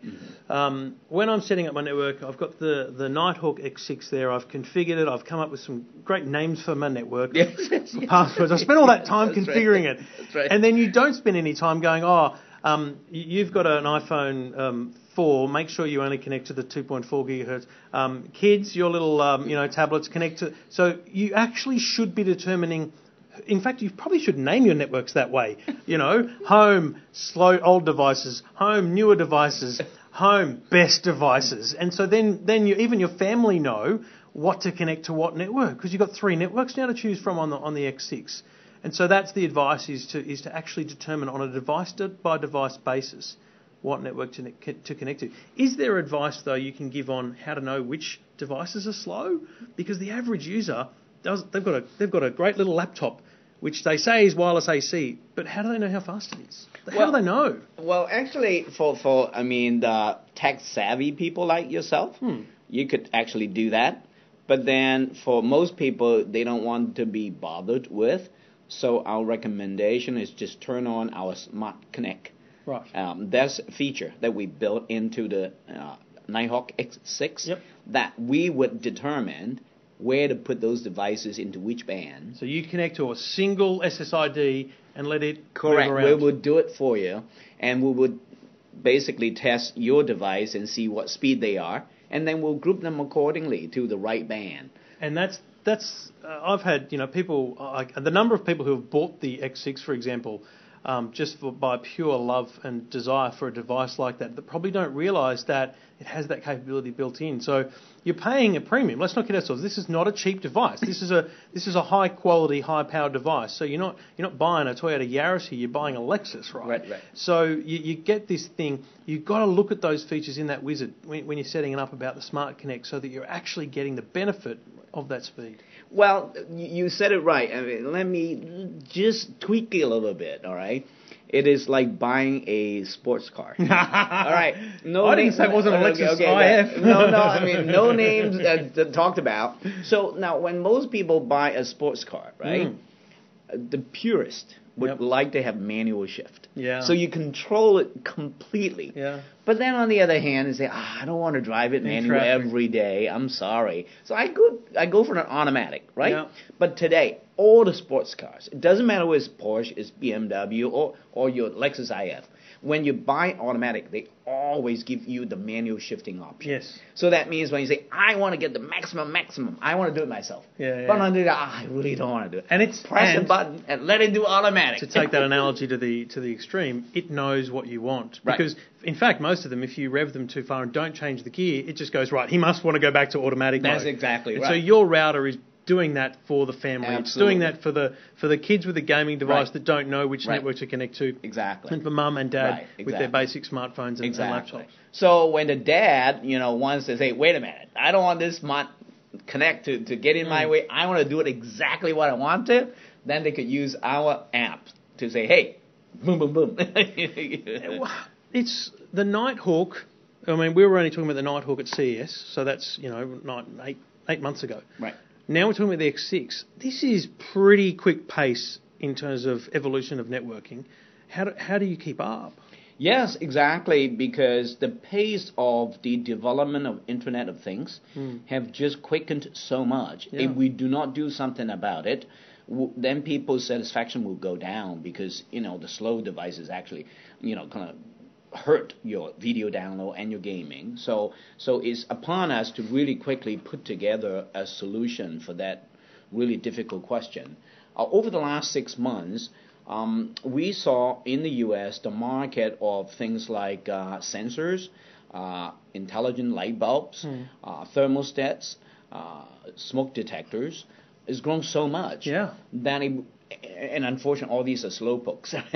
Um, when I'm setting up my network, I've got the the Nighthawk X6 there. I've configured it. I've come up with some great names for my network.
Yes.
passwords. I spent all that time
That's right.
configuring it,
right.
and then you don't spend any time going, oh, um, you've got an iPhone um, 4. Make sure you only connect to the 2.4 gigahertz. Um, kids, your little um, you know tablets connect to. So you actually should be determining. In fact, you probably should name your networks that way. You know, home, slow old devices, home, newer devices, home, best devices, and so then then you even your family know what to connect to what network because you've got three networks now to choose from on the on the X6. And so that's the advice is to is to actually determine on a device by device basis what network to, to connect to. Is there advice though you can give on how to know which devices are slow? Because the average user does they've got a they've got a great little laptop which they say is wireless AC, but how do they know how fast it is? How
Well-
do they know?
Well, actually, for for I mean, the tech savvy people like yourself,
Hmm.
you could actually do that. But then, for most people, they don't want to be bothered with. So our recommendation is just turn on our Smart Connect.
Right.
Um, that's a feature that we built into the uh, Nighthawk X6
Yep.
that we would determine where to put those devices into which band.
So you connect to a single SSID and let it
Correct.
move
We
around.
would do it for you, and we would basically test your device and see what speed they are, and then we'll group them accordingly to the right band.
and that's that's uh, I've had you know people uh, the number of people who have bought the X6 for example um, just for, by pure love and desire for a device like that that probably don't realise that it has that capability built in. So you're paying a premium. Let's not kid ourselves. This is not a cheap device. This is a this is a high quality, high powered device. So you're not you're not buying a Toyota Yaris here. You're buying a Lexus, right?
Right, right.
So you, you get this thing. You've got to look at those features in that wizard when, when you're setting it up about the Smart Connect, so that you're actually getting the benefit of that speed.
Well, you you said it right. I mean, let me just tweak it a little bit. All right. It is like buying a sports car. All right. No
I
name-
wasn't a
okay, okay,
IF.
No, no. I mean, no names that talked about. So now, when most people buy a sports car, right,
Mm.
uh, the purist would
Yep.
like to have manual shift.
Yeah.
So you control it completely.
Yeah.
But then on the other hand, you say, ah, I don't want to drive it manual every day. I'm sorry. So I go I go for an automatic, right?
Yeah.
But today, all the sports cars, it doesn't matter whether it's Porsche, it's BMW, or or your Lexus IF. When you buy automatic, they always give you the manual shifting option.
Yes.
So that means when you say, I want to get the maximum, maximum, I want to do it myself.
Yeah, yeah.
But other, ah, I really don't want to do it.
And it's-
press
and-
a button and let it do automatic.
to take that analogy to the to the extreme, it knows what you want
Right.
because in fact most of them, if you rev them too far and don't change the gear, it just goes right. He must want to go back to automatic
That's
mode.
exactly
And
right.
So your router is doing that for the family. It's doing that for the for the kids with a gaming device
Right.
that don't know which
Right.
network to connect to,
Exactly.
and for mum and dad
Right,
with their basic smartphones and,
Exactly.
and laptops.
So when the dad, you know, wants to say, hey, wait a minute, I don't want this smart connect to, to get in
Mm.
my way. I want to do it exactly what I want to. Then they could use our app to say, hey, boom, boom, boom.
It's the Nighthawk. I mean, we were only talking about the Nighthawk at CES, so that's you know nine, eight eight months ago.
right.
Now we're talking about the X6. This is pretty quick pace in terms of evolution of networking. How do, how do you keep up?
Yes, exactly, because the pace of the development of Internet of Things hmm. have just quickened so much.
Yeah.
If we do not do something about it, w- then people's satisfaction will go down because you know the slow devices actually, you know, kind of hurt your video download and your gaming. So so it's upon us to really quickly put together a solution for that really difficult question. Uh, over the last six months, um, we saw in the U.S. the market of things like uh, sensors, uh, intelligent light bulbs, uh, thermostats, uh, smoke detectors, has grown so much
Yeah.
that it, and unfortunately all these are slow pokes.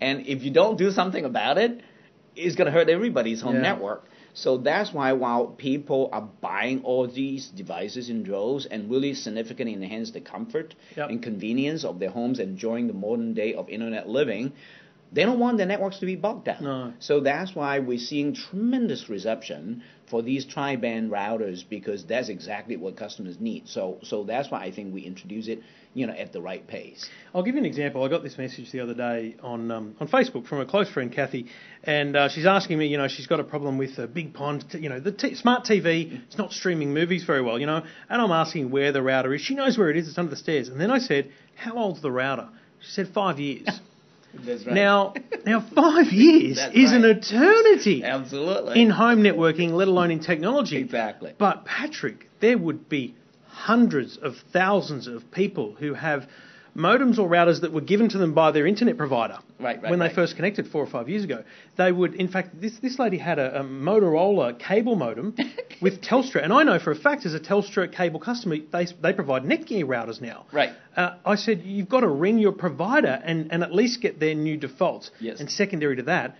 and if you don't do something about it, it's going to hurt everybody's home
Yeah.
network. So that's why while people are buying all these devices in droves and really significantly enhance the comfort
Yep.
and convenience of their homes, enjoying the modern day of internet living, they don't want their networks to be bogged down.
No.
So that's why we're seeing tremendous reception for these tri-band routers because that's exactly what customers need. So so that's why I think we introduce it, you know, at the right pace.
I'll give you an example. I got this message the other day on um, on Facebook from a close friend, Kathy, and uh, she's asking me, you know, she's got a problem with a BigPond, t- you know, the t- smart TV. It's not streaming movies very well, you know, and I'm asking where the router is. She knows where it is. It's under the stairs. And then I said, how old's the router? She said five years.
That's
Now, now five years
That's
is an eternity
absolutely
in home networking, let alone in technology.
exactly.
But Patrick, there would be hundreds of thousands of people who have modems or routers that were given to them by their internet provider
Right, right,
when they first connected four or five years ago. They would, in fact, this this lady had a, a Motorola cable modem with Telstra, and I know for a fact as a Telstra cable customer, they they provide Netgear routers now.
Right.
Uh, I said you've got to ring your provider and, and at least get their new defaults.
Yes.
And secondary to that,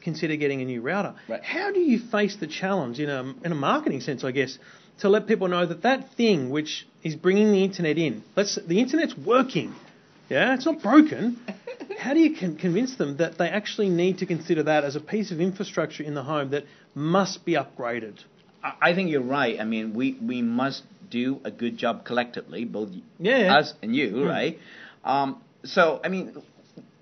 consider getting a new router.
Right.
How do you face the challenge in a in a marketing sense, I guess, to let people know that that thing which is bringing the internet in, let's the internet's working, yeah, it's not broken. How do you con- convince them that they actually need to consider that as a piece of infrastructure in the home that must be upgraded?
I I think you're right. I mean, we, we must do a good job collectively, both
Yeah.
us and you, right? Um, so, I mean,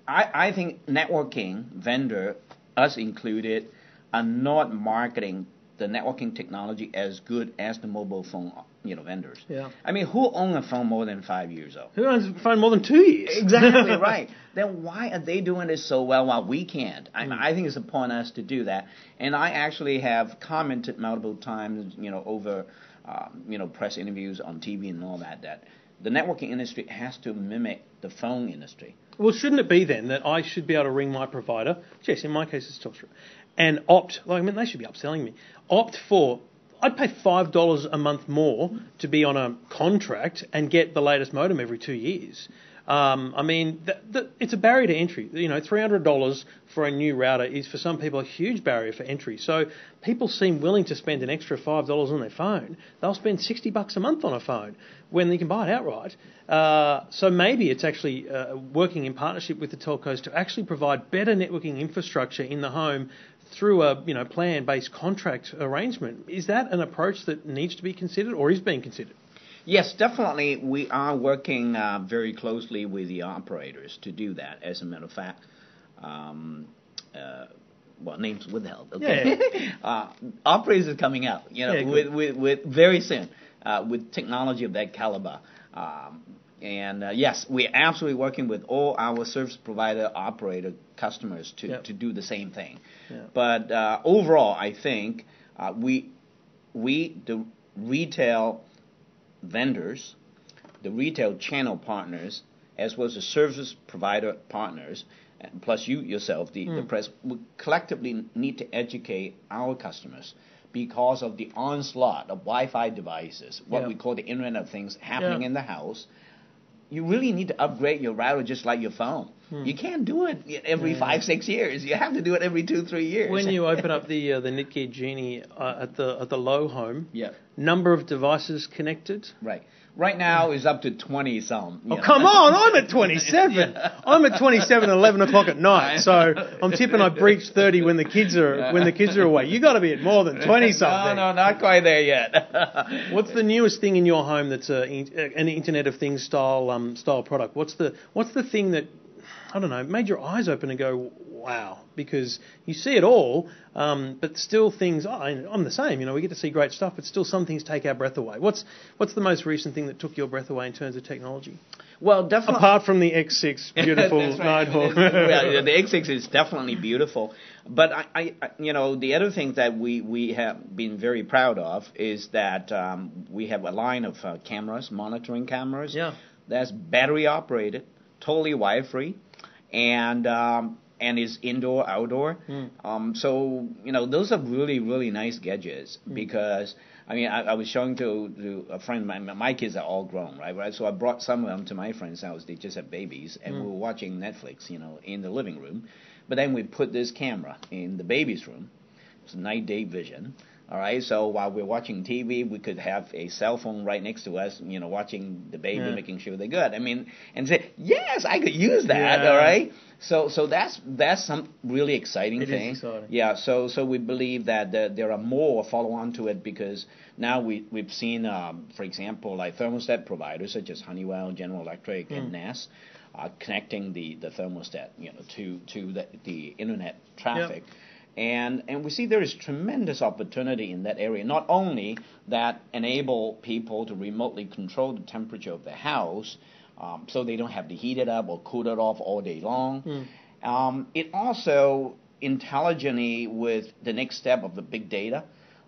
I, I think networking vendor, us included, are not marketing the networking technology as good as the mobile phone, you know, vendors.
Yeah.
I mean, who owns a phone more than five years old?
Who owns a phone more than two years?
Exactly right. Then why are they doing this so well while we can't? I, mean, I think it's upon us to do that. And I actually have commented multiple times, you know, over, um, you know, press interviews on TV and all that, that the networking industry has to mimic the phone industry.
Well, shouldn't it be then that I should be able to ring my provider? Yes, in my case it's Telstra, and opt. Like I mean, they should be upselling me. Opt for. I'd pay five dollars a month more to be on a contract and get the latest modem every two years. Um, I mean, th- th- it's a barrier to entry. You know, three hundred dollars for a new router is for some people a huge barrier for entry. So people seem willing to spend an extra five dollars on their phone. They'll spend sixty bucks a month on a phone when they can buy it outright. Uh, so maybe it's actually uh, working in partnership with the telcos to actually provide better networking infrastructure in the home through a you know plan-based contract arrangement. Is that an approach that needs to be considered or is being considered?
Yes, definitely. We are working uh, very closely with the operators to do that. As a matter of fact, um, uh, well, names withheld. Okay, uh, operators are coming out. You know,
Yeah,
with, with with very soon uh, with technology of that caliber. Um, and uh, yes, we're absolutely working with all our service provider operator customers to,
Yep.
to do the same thing.
Yeah.
But uh, overall, I think uh, we we the retail vendors, the retail channel partners, as well as the service provider partners, and plus you yourself, the,
Hmm.
the press, we collectively need to educate our customers because of the onslaught of Wi-Fi devices, what
Yeah.
we call the Internet of Things, happening in the house. You really need to upgrade your router just like your phone.
Hmm.
You can't do it every five, six years. You have to do it every two, three years.
When you open up the uh, the Netgear Genie uh, at the at the low home,
yeah,
number of devices connected.
right. Right now is up to twenty some.
Oh
know.
come on! I'm at 27. I'm at 27 at 11 o'clock at night. So I'm tipping I breach 30 when the kids are when the kids are away. You got to be at more than 20 something.
no, no, not quite there yet.
What's the newest thing in your home that's a, an Internet of Things style um, style product? What's the what's the thing that I don't know made your eyes open and go wow? Because you see it all, um, but still things. Oh, I- I'm the same. You know, we get to see great stuff, but still some things take our breath away. What's what's the most recent thing that took your breath away in terms of technology?
well, definitely.
Apart from the X6 beautiful
right.
Nighthawk.
well, the X6 is definitely beautiful, but I, I, I- you know, the other thing that we we have been very proud of is that um, we have a line of uh, cameras, monitoring cameras.
Yeah.
That's battery operated, totally wire free, and um, and is indoor outdoor. Um, so you know, those are really really nice gadgets because. I mean, I, I was showing to, to a friend. My my kids are all grown, right? Right. So I brought some of them to my friend's house. They just have babies, and we were watching Netflix, you know, in the living room. But then we put this camera in the baby's room. It's night day vision. All right. So while we're watching TV, we could have a cell phone right next to us, you know, watching the baby,
Yeah.
making sure they're good. I mean, and say, yes, I could use that.
Yeah.
All right. So so that's that's some really exciting
It
thing.
exciting.
Yeah. So so we believe that there, there are more follow on to it because now we we've seen, um, for example, like thermostat providers such as Honeywell, General Electric,
Hmm.
and Nest. Uh, connecting the, the thermostat, you know, to to the, the internet traffic, and and we see there is tremendous opportunity in that area. Not only that enable people to remotely control the temperature of their house, um, so they don't have to heat it up or cool it off all day long. Um, it also intelligently with the next step of the big data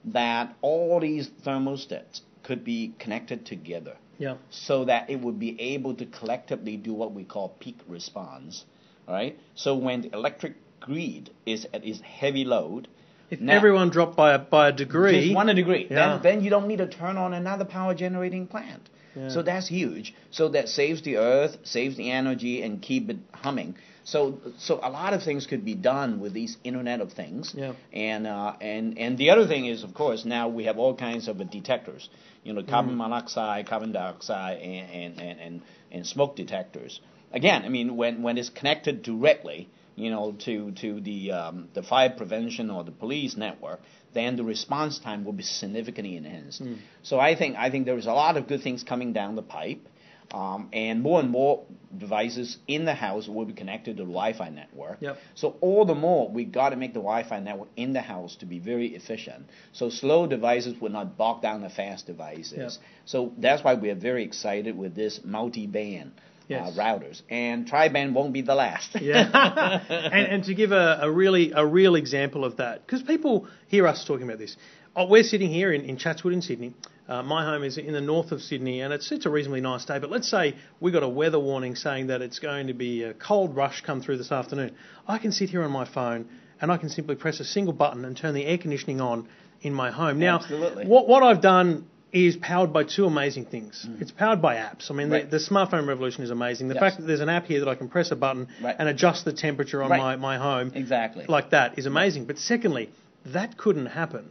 that all these thermostats could be connected together
yeah.
so that it would be able to collectively do what we call peak response. All right. So when the electric grid is at its heavy load,
If
now-
everyone dropped by a, by a degree,
just one degree,
Yeah.
then then you don't need to turn on another power generating plant.
Yeah.
So that's huge. So that saves the earth, saves the energy, and keep it humming. So so a lot of things could be done with these Internet of Things.
Yeah.
And uh, and and the other thing is, of course, now we have all kinds of uh, detectors. You know,
Mm.
carbon monoxide, carbon dioxide, and and, and, and and smoke detectors. Again, I mean, when when it's connected directly, you know, to to the um, the fire prevention or the police network, then the response time will be significantly enhanced.
Hmm.
So I think I think there is a lot of good things coming down the pipe. Um, and more and more devices in the house will be connected to the Wi-Fi network.
Yep.
So all the more we got to make the Wi-Fi network in the house to be very efficient. So slow devices will not bog down the fast devices.
Yep.
So that's why we are very excited with this multi-band
Yes.
uh, routers, and tri-band won't be the last.
Yeah, and, and to give a, a really a real example of that, because people hear us talking about this. Oh, we're sitting here in, in Chatswood in Sydney. Uh, my home is in the north of Sydney, and it's it's a reasonably nice day. But let's say we got a weather warning saying that it's going to be a cold rush come through this afternoon. I can sit here on my phone and I can simply press a single button and turn the air conditioning on in my home. Now,
Absolutely.
what what I've done is powered by two amazing things. It's powered by apps. I mean,
Mm. Right.
the, the smartphone revolution is amazing. The
Yes.
fact that there's an app here that I can press a button
Right.
and adjust the temperature on
Right.
my, my home
Exactly.
like that is amazing. But secondly, that couldn't happen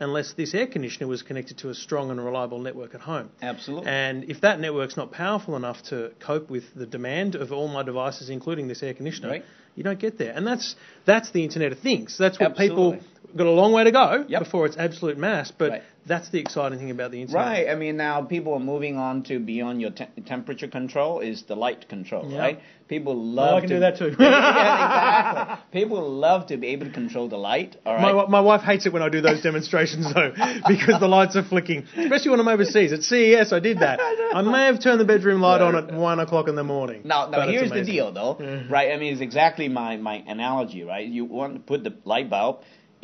unless this air conditioner was connected to a strong and reliable network at home.
Absolutely.
And if that network's not powerful enough to cope with the demand of all my devices, including this air conditioner,
Right.
you don't get there. And that's that's the Internet of Things. That's what
Absolutely.
people got a long way to go
Yep.
before it's absolute mass. But
Right.
That's the exciting thing about the Internet.
Right. I mean, now people are moving on to beyond your te- temperature control is the light control,
Yeah.
right? People love.
Oh, I can
to,
do that too.
yeah, exactly. People love to be able to control the light. All right.
My, my wife hates it when I do those demonstrations though, because the lights are flicking. Especially when I'm overseas. At CES, I did that. I may have turned the bedroom light on at one o'clock in the morning.
Now, now here's the deal, though, right? I mean, it's exactly my, my analogy, right? You want to put the light bulb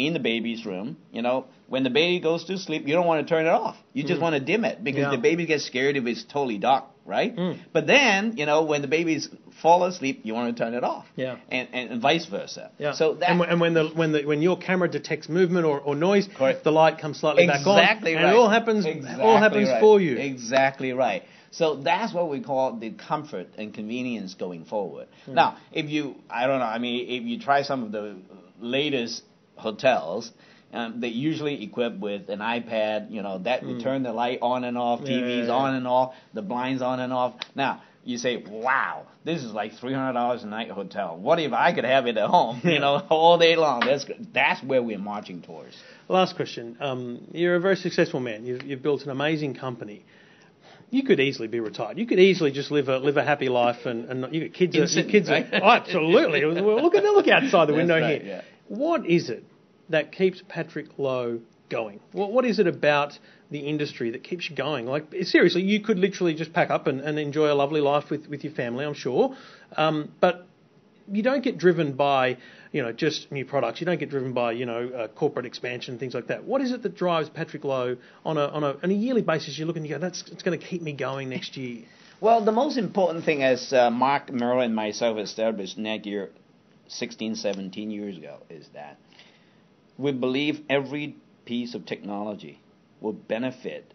in the baby's room. You know, when the baby goes to sleep, you don't want to turn it off. You just want to dim it because
Mm. Yeah.
the baby gets scared if it's totally dark, right?
Mm.
But then, you know, when the babies fall asleep, you want to turn it off.
Yeah.
And, and, and vice versa.
Yeah.
So that
and, when- and when the when the when your camera detects movement or, or noise,
Correct.
the light comes slightly back on.
Exactly right.
and it all happens
Exactly
all happens
right.
for you.
Exactly right. So that's what we call the comfort and convenience going forward.
Hmm.
Now, if you, I don't know, I mean, if you try some of the latest hotels, um, they usually equipped with an iPad, you know, that will turn the light on and off, TVs
yeah, yeah.
on and off, the blinds on and off. Now, you say, wow, this is like three hundred dollars a night hotel. What if I could have it at home, you know, all day long? That's that's where we're marching towards.
Last question. Um, you're a very successful man. You've, you've built an amazing company. You could easily be retired. You could easily just live a live a happy life, and, and not- you got kids.
In
are- your kids, are- oh, absolutely. Well, look at look outside the window
right,
here.
yeah.
What is it that keeps Patrick Lo going? What what is it about the industry that keeps you going? Like seriously, you could literally just pack up and, and enjoy a lovely life with, with your family, I'm sure. Um, but you don't get driven by you know just new products. You don't get driven by you know uh, corporate expansion things like that. What is it that drives Patrick Lo on a on a, on a yearly basis? You look and you go, that's it's going to keep me going next year.
Well, the most important thing, as uh, Mark Merrill and myself established Netgear 16, 17 years ago, is that we believe every piece of technology will benefit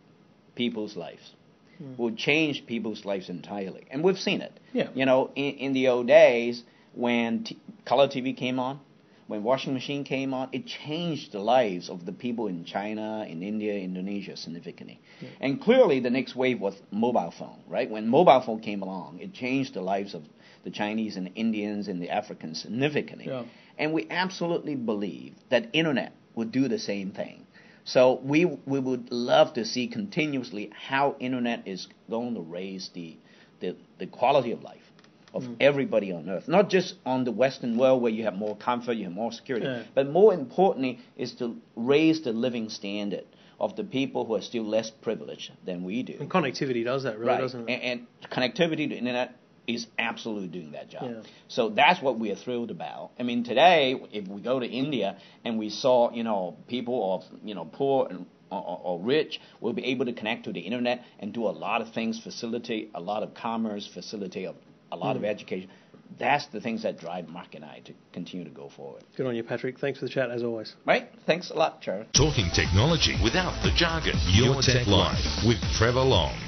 people's lives, hmm. will change people's lives entirely. And we've seen it.
Yeah.
You know, in, in the old days, when t- color TV came on, when washing machine came on, it changed the lives of the people in China, in India, Indonesia significantly. And clearly, the next wave was mobile phone, right? When mobile phone came along, it changed the lives of the Chinese and Indians and the Africans significantly.
Yeah.
And we absolutely believe that internet would do the same thing. So we we would love to see continuously how internet is going to raise the the, the quality of life of mm. everybody on earth, not just on the Western world where you have more comfort, you have more security,
Yeah.
but more importantly is to raise the living standard of the people who are still less privileged than we do.
And connectivity does that, really,
right.
doesn't it?
And, and connectivity to internet is absolutely doing that job.
Yeah.
So that's what we are thrilled about. I mean, today, if we go to India and we saw, you know, people of, you know, poor and or, or or rich will be able to connect to the internet and do a lot of things, facilitate a lot of commerce, facilitate a, a lot of
Mm.
education. That's the things that drive Mark and I to continue to go forward.
Good on you, Patrick. Thanks for the chat as always.
Right? Thanks a lot, Charles.
Talking technology without the jargon. Your Tech Life with Trevor Long.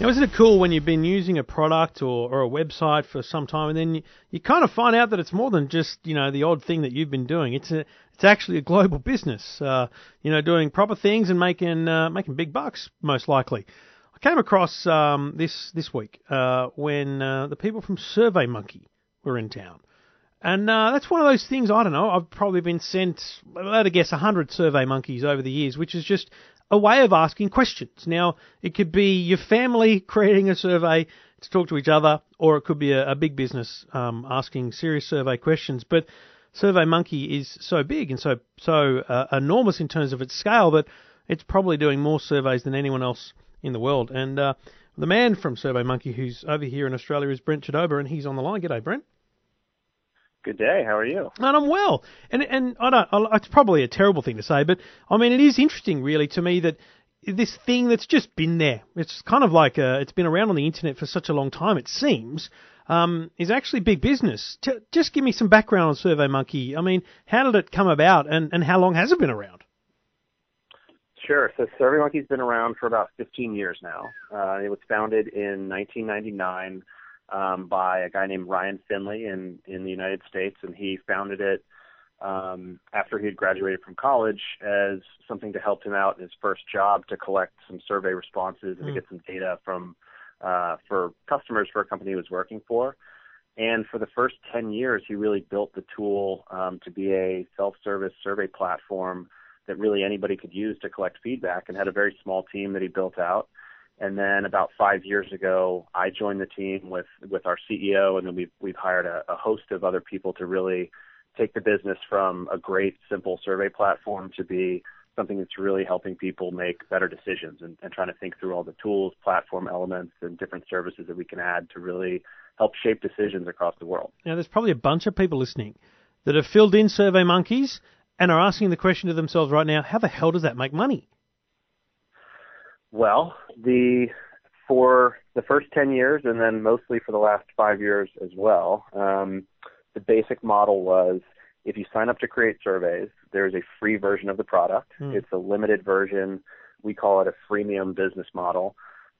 Now, isn't it cool when you've been using a product or, or a website for some time, and then you, you kind of find out that it's more than just you know the odd thing that you've been doing. It's a it's actually a global business. Uh, you know, doing proper things and making uh, making big bucks most likely. I came across um, this this week uh, when uh, the people from SurveyMonkey were in town. And uh, that's one of those things, I don't know, I've probably been sent, to guess, 100 survey monkeys over the years, which is just a way of asking questions. Now, it could be your family creating a survey to talk to each other, or it could be a, a big business um, asking serious survey questions. But Survey Monkey is so big and so so uh, enormous in terms of its scale that it's probably doing more surveys than anyone else in the world. And uh, the man from Survey Monkey who's over here in Australia is Brent Chudoba, and he's on the line. G'day, Brent.
Good day. How are you?
And I'm well. And and I don't. I- It's probably a terrible thing to say, but I mean it is interesting, really, to me that this thing that's just been there. It's kind of like uh it's been around on the internet for such a long time. It seems. Um, is actually big business. T- just give me some background on SurveyMonkey. I mean, how did it come about, and, and how long has it been around?
Sure. So SurveyMonkey's been around for about 15 years now. Uh, it was founded in 1999 um, by a guy named Ryan Finley in in the United States, and he founded it um, after he had graduated from college as something to help him out in his first job to collect some survey responses and to
Mm.
get some data from uh, for customers for a company he was working for. And for the first 10 years, he really built the tool um, to be a self-service survey platform that really anybody could use to collect feedback and had a very small team that he built out. And then about five years ago, I joined the team with, with our CEO, and then we've, we've hired a, a host of other people to really take the business from a great, simple survey platform to be something that's really helping people make better decisions and, and trying to think through all the tools, platform elements, and different services that we can add to really help shape decisions across the world.
Now, there's probably a bunch of people listening that have filled in Survey Monkeys and are asking the question to themselves right now: How the hell does that make money?
Well, the for the first 10 years and then mostly for the last five years as well, um, the basic model was if you sign up to create surveys, there's a free version of the product. Mm. It's a limited version. We call it a freemium business model.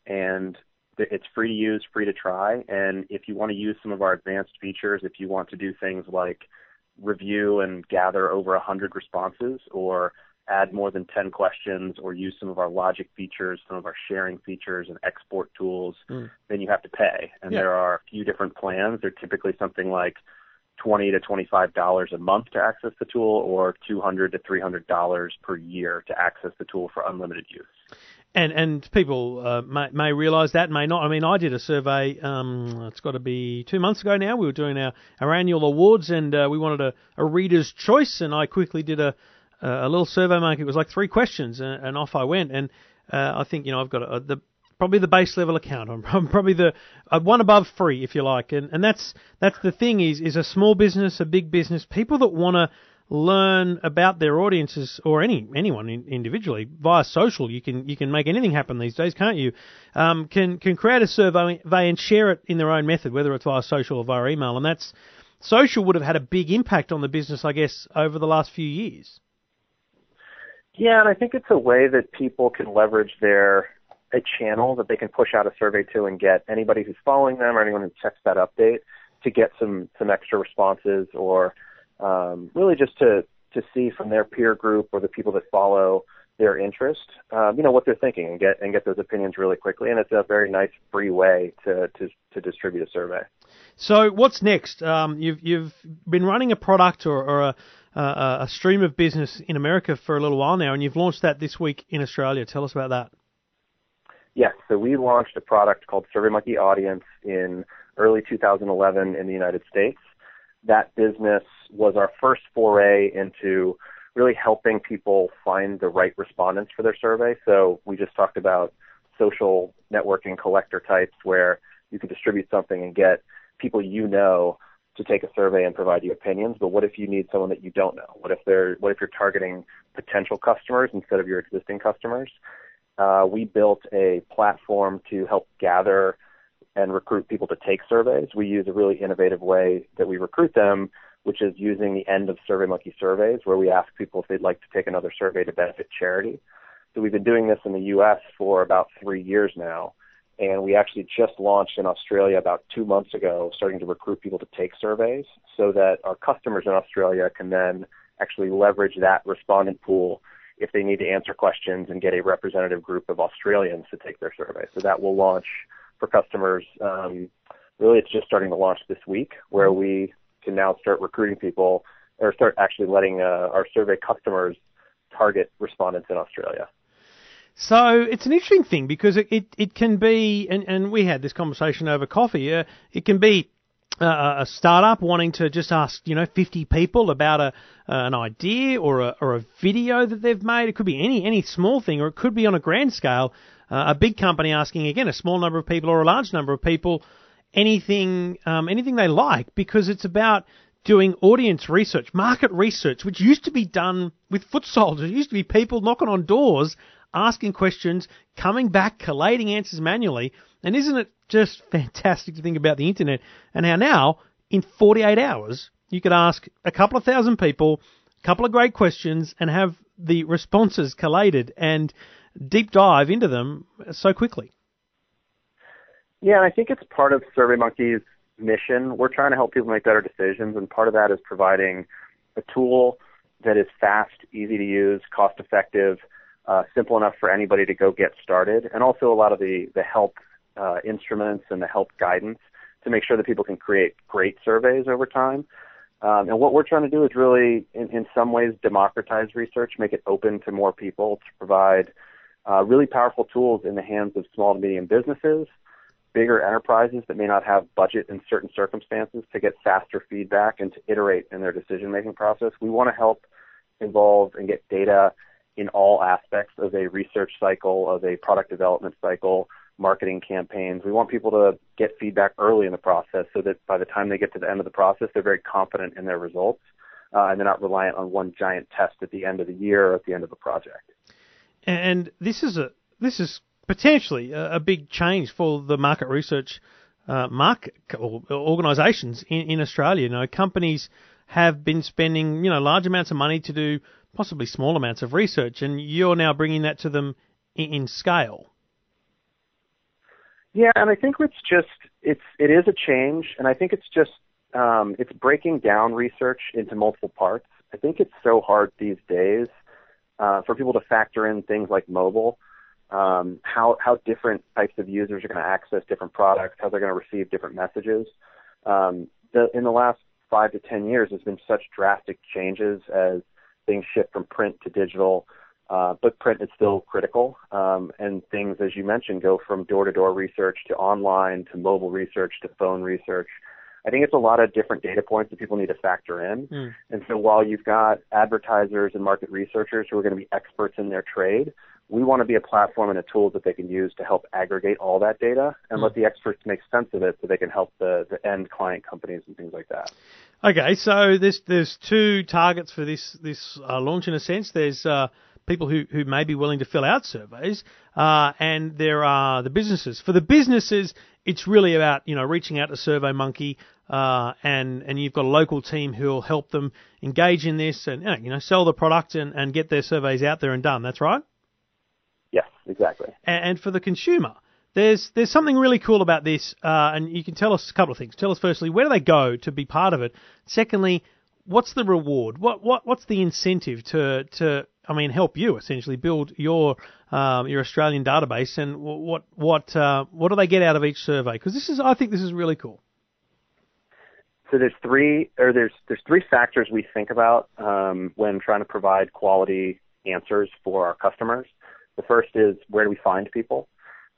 And it's free to use, free to try. And if you want to use some of our advanced features, if you want to do things like review and gather over 100 responses or add more than 10 questions or use some of our logic features, some of our sharing features and export tools, mm. then you have to pay. And yeah. there are a few different plans. They're typically something like 20 to 25 dollars a month to access the tool or 200 to 300 dollars per year to access the tool for unlimited use
and and people uh, may, may realise that, may not. I mean, I did a survey. Um, it's got to be two months ago now. We were doing our, our annual awards, and uh, we wanted a, a reader's choice. And I quickly did a a little survey mark. It was like three questions, and, and off I went. And uh, I think you know I've got a, the probably the base level account. I'm probably the uh, one above free, if you like. And and that's that's the thing is is a small business, a big business, people that want to learn about their audiences or any anyone in, individually via social. You can you can make anything happen these days, can't you? Um, can can create a survey and share it in their own method, whether it's via social or via email, and that's social would have had a big impact on the business, I guess, over the last few years.
Yeah, and I think it's a way that people can leverage their a channel that they can push out a survey to and get anybody who's following them or anyone who checks that update to get some some extra responses or um, really just to to see from their peer group or the people that follow their interest, um, you know, what they're thinking and get and get those opinions really quickly. And it's a very nice free way to to, to distribute a survey.
So what's next? Um, you've you've been running a product or, or a, a, a stream of business in America for a little while now, and you've launched that this week in Australia. Tell us about that.
Yes, so we launched a product called SurveyMonkey Audience in early 2011 in the United States. That business was our first foray into really helping people find the right respondents for their survey. So we just talked about social networking collector types where you can distribute something and get people you know to take a survey and provide you opinions. But what if you need someone that you don't know? What if they're what if you're targeting potential customers instead of your existing customers? uh, we built a platform to help gather and recruit people to take surveys. We use a really innovative way that we recruit them, which is using the end of SurveyMonkey surveys, where we ask people if they'd like to take another survey to benefit charity. So we've been doing this in the U.S. for about three years now, and we actually just launched in Australia about two months ago, starting to recruit people to take surveys, so that our customers in Australia can then actually leverage that respondent pool if they need to answer questions and get a representative group of Australians to take their survey. So that will launch for customers. Um, really, it's just starting to launch this week, where we can now start recruiting people or start actually letting uh, our survey customers target respondents in Australia.
So it's an interesting thing because it, it, it can be, and, and we had this conversation over coffee, uh, it can be a startup wanting to just ask, you know, 50 people about a uh, an idea or a, or a video that they've made. It could be any any small thing, or it could be on a grand scale. Uh, a big company asking again a small number of people or a large number of people anything um, anything they like because it's about doing audience research, market research, which used to be done with foot soldiers. It used to be people knocking on doors, asking questions, coming back, collating answers manually. And isn't it just fantastic to think about the internet and how now, in 48 hours, you could ask a couple of thousand people a couple of great questions and have the responses collated and deep dive into them so quickly.
Yeah, I think it's part of SurveyMonkey's mission. We're trying to help people make better decisions, and part of that is providing a tool that is fast, easy to use, cost effective, uh, simple enough for anybody to go get started, and also a lot of the, the help uh, instruments and the help guidance to make sure that people can create great surveys over time. Um, and what we're trying to do is really, in, in some ways, democratize research, make it open to more people to provide uh, really powerful tools in the hands of small to medium businesses, bigger enterprises that may not have budget in certain circumstances to get faster feedback and to iterate in their decision making process. We want to help involve and get data in all aspects of a research cycle, of a product development cycle, marketing campaigns. We want people to get feedback early in the process so that by the time they get to the end of the process, they're very confident in their results uh, and they're not reliant on one giant test at the end of the year or at the end of a project.
And this is a this is potentially a, a big change for the market research uh, market or organisations in, in Australia. You know, companies have been spending you know large amounts of money to do possibly small amounts of research, and you're now bringing that to them in, scale.
Yeah, and I think it's just it's it is a change, and I think it's just um, it's breaking down research into multiple parts. I think it's so hard these days uh, for people to factor in things like mobile, um, how how different types of users are going to access different products, how they're going to receive different messages. Um, the, in the last five to ten years, there's been such drastic changes as things shift from print to digital. Uh, but print is still critical, um, and things, as you mentioned, go from door-to-door research to online to mobile research to phone research. I think it's a lot of different data points that people need to factor in. Mm. And so while you've got advertisers and market researchers who are going to be experts in their trade, we want to be a platform and a tool that they can use to help aggregate all that data and let the experts make sense of it so they can help the, the end client companies and things like that.
Okay, so there's there's two targets for this this uh, launch in a sense. There's uh, people who, who may be willing to fill out surveys, uh, and there are the businesses. For the businesses, it's really about you know reaching out to SurveyMonkey, uh, and and you've got a local team who will help them engage in this and you know sell the product and, and get their surveys out there and done. That's right.
Yes, exactly.
And, and for the consumer, there's there's something really cool about this, uh, and you can tell us a couple of things. Tell us firstly, where do they go to be part of it? Secondly, what's the reward? What what what's the incentive to to I mean help you essentially build your um, your Australian database and what what uh, what do they get out of each survey? Because this is I think this is really cool.
So there's three or there's there's three factors we think about um, when trying to provide quality answers for our customers. The first is where do we find people?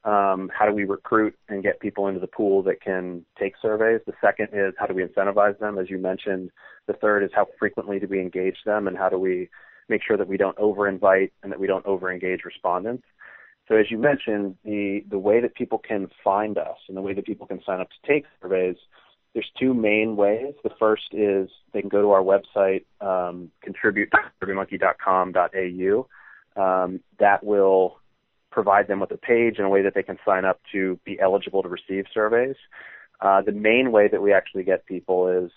Um, how do we recruit and get people into the pool that can take surveys? The second is how do we incentivize them, as you mentioned. The third is how frequently do we engage them, and how do we make sure that we don't over-invite and that we don't over-engage respondents. So as you mentioned, the the way that people can find us and the way that people can sign up to take surveys, there's two main ways. The first is they can go to our website, um, contribute.surveymonkey.com.au. Um, that will provide them with a page and a way that they can sign up to be eligible to receive surveys. Uh, the main way that we actually get people is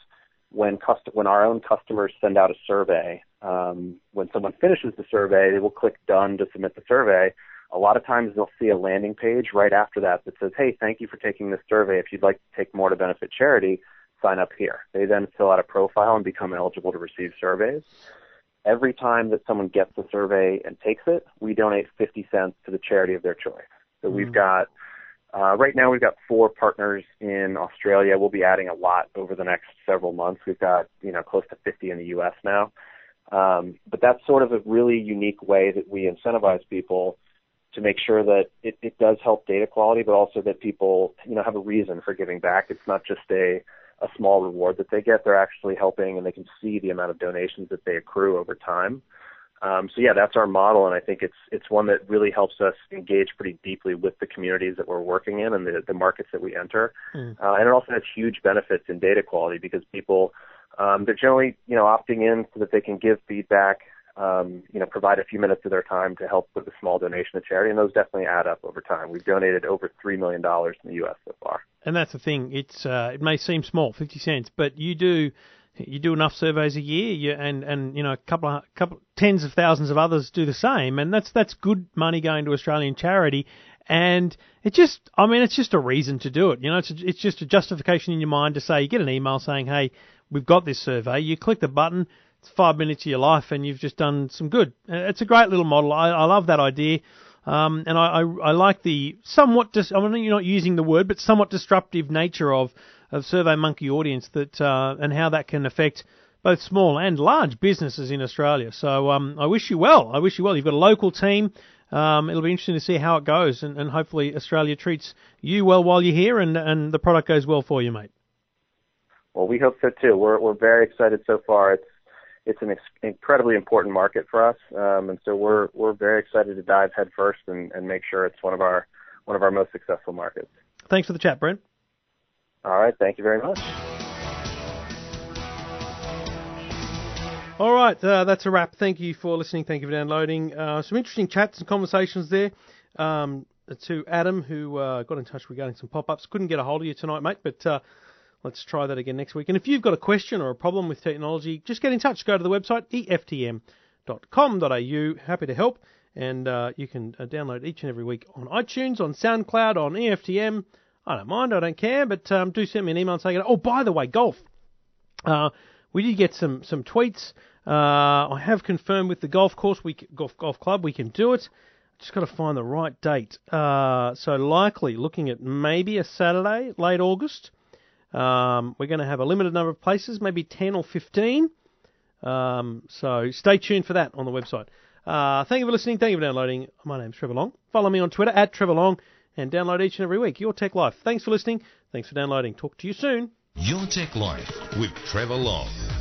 when when our own customers send out a survey. Um, when someone finishes the survey, they will click done to submit the survey. A lot of times they'll see a landing page right after that that says, "Hey, thank you for taking this survey. If you'd like to take more to benefit charity, sign up here." They then fill out a profile and become eligible to receive surveys. Every time that someone gets a survey and takes it, we donate 50 cents to the charity of their choice. So mm-hmm. we've mm. got uh, right now, we've got four partners in Australia. We'll be adding a lot over the next several months. We've got you know close to 50 in the U.S. now. Um, but that's sort of a really unique way that we incentivize people to make sure that it, it does help data quality, but also that people you know have a reason for giving back. It's not just a a small reward that they get. They're actually helping, and they can see the amount of donations that they accrue over time. Um, so yeah, that's our model, and I think it's it's one that really helps us engage pretty deeply with the communities that we're working in and the, the markets that we enter. Mm. Uh, and it also has huge benefits in data quality because people um, they're generally you know opting in so that they can give feedback, um, you know, provide a few minutes of their time to help with a small donation to charity, and those definitely add up over time. We've donated over three million dollars in the U.S. so far.
And that's the thing; it's uh, it may seem small, fifty cents, but you do you do enough surveys a year, you, and and you know a couple of couple tens of thousands of others do the same, and that's that's good money going to Australian charity, and it just I mean it's just a reason to do it. You know, it's a, it's just a justification in your mind to say you get an email saying, hey, we've got this survey, you click the button, five minutes of your life, and you've just done some good. Uh, it's a great little model. I, I love that idea. Um, and I, I, I like the somewhat, dis- I mean, you're not using the word, but somewhat disruptive nature of, of SurveyMonkey audience that, uh, and how that can affect both small and large businesses in Australia. So um, I wish you well. I wish you well. You've got a local team. Um, it'll be interesting to see how it goes, and, and hopefully Australia treats you well while you're here, and, and the product goes well for you, mate.
Well, we hope so too. We're we're very excited so far. It's it's an ex- incredibly important market for us, um, and so we're we're very excited to dive headfirst and, and make sure it's one of our one of our most successful markets.
Thanks for the chat, Brent.
All right, thank you very much.
All right, uh, that's a wrap. Thank you for listening. Thank you for downloading. Uh, some interesting chats and conversations there. Um, to Adam, who uh, got in touch regarding some pop-ups. Couldn't get a hold of you tonight, mate, but uh, let's try that again next week. And if you've got a question or a problem with technology, just get in touch. Go to the website eftm.com.au. Happy to help. And uh, you can uh, download each and every week on iTunes, on SoundCloud, on EFTM. I don't mind. I don't care. But um, do send me an email saying, oh, by the way, golf. Uh, we did get some some tweets. Uh, I have confirmed with the golf course, we golf golf club, we can do it. Just got to find the right date. Uh, so likely looking at maybe a Saturday, late August. Um, we're going to have a limited number of places, maybe 10 or 15. Um, so stay tuned for that on the website. Uh, thank you for listening. Thank you for downloading. My name's Trevor Long. Follow me on Twitter at Trevor Long and download each and every week. Your Tech Life. Thanks for listening. Thanks for downloading. Talk to you soon.
Your Tech Life with Trevor Long.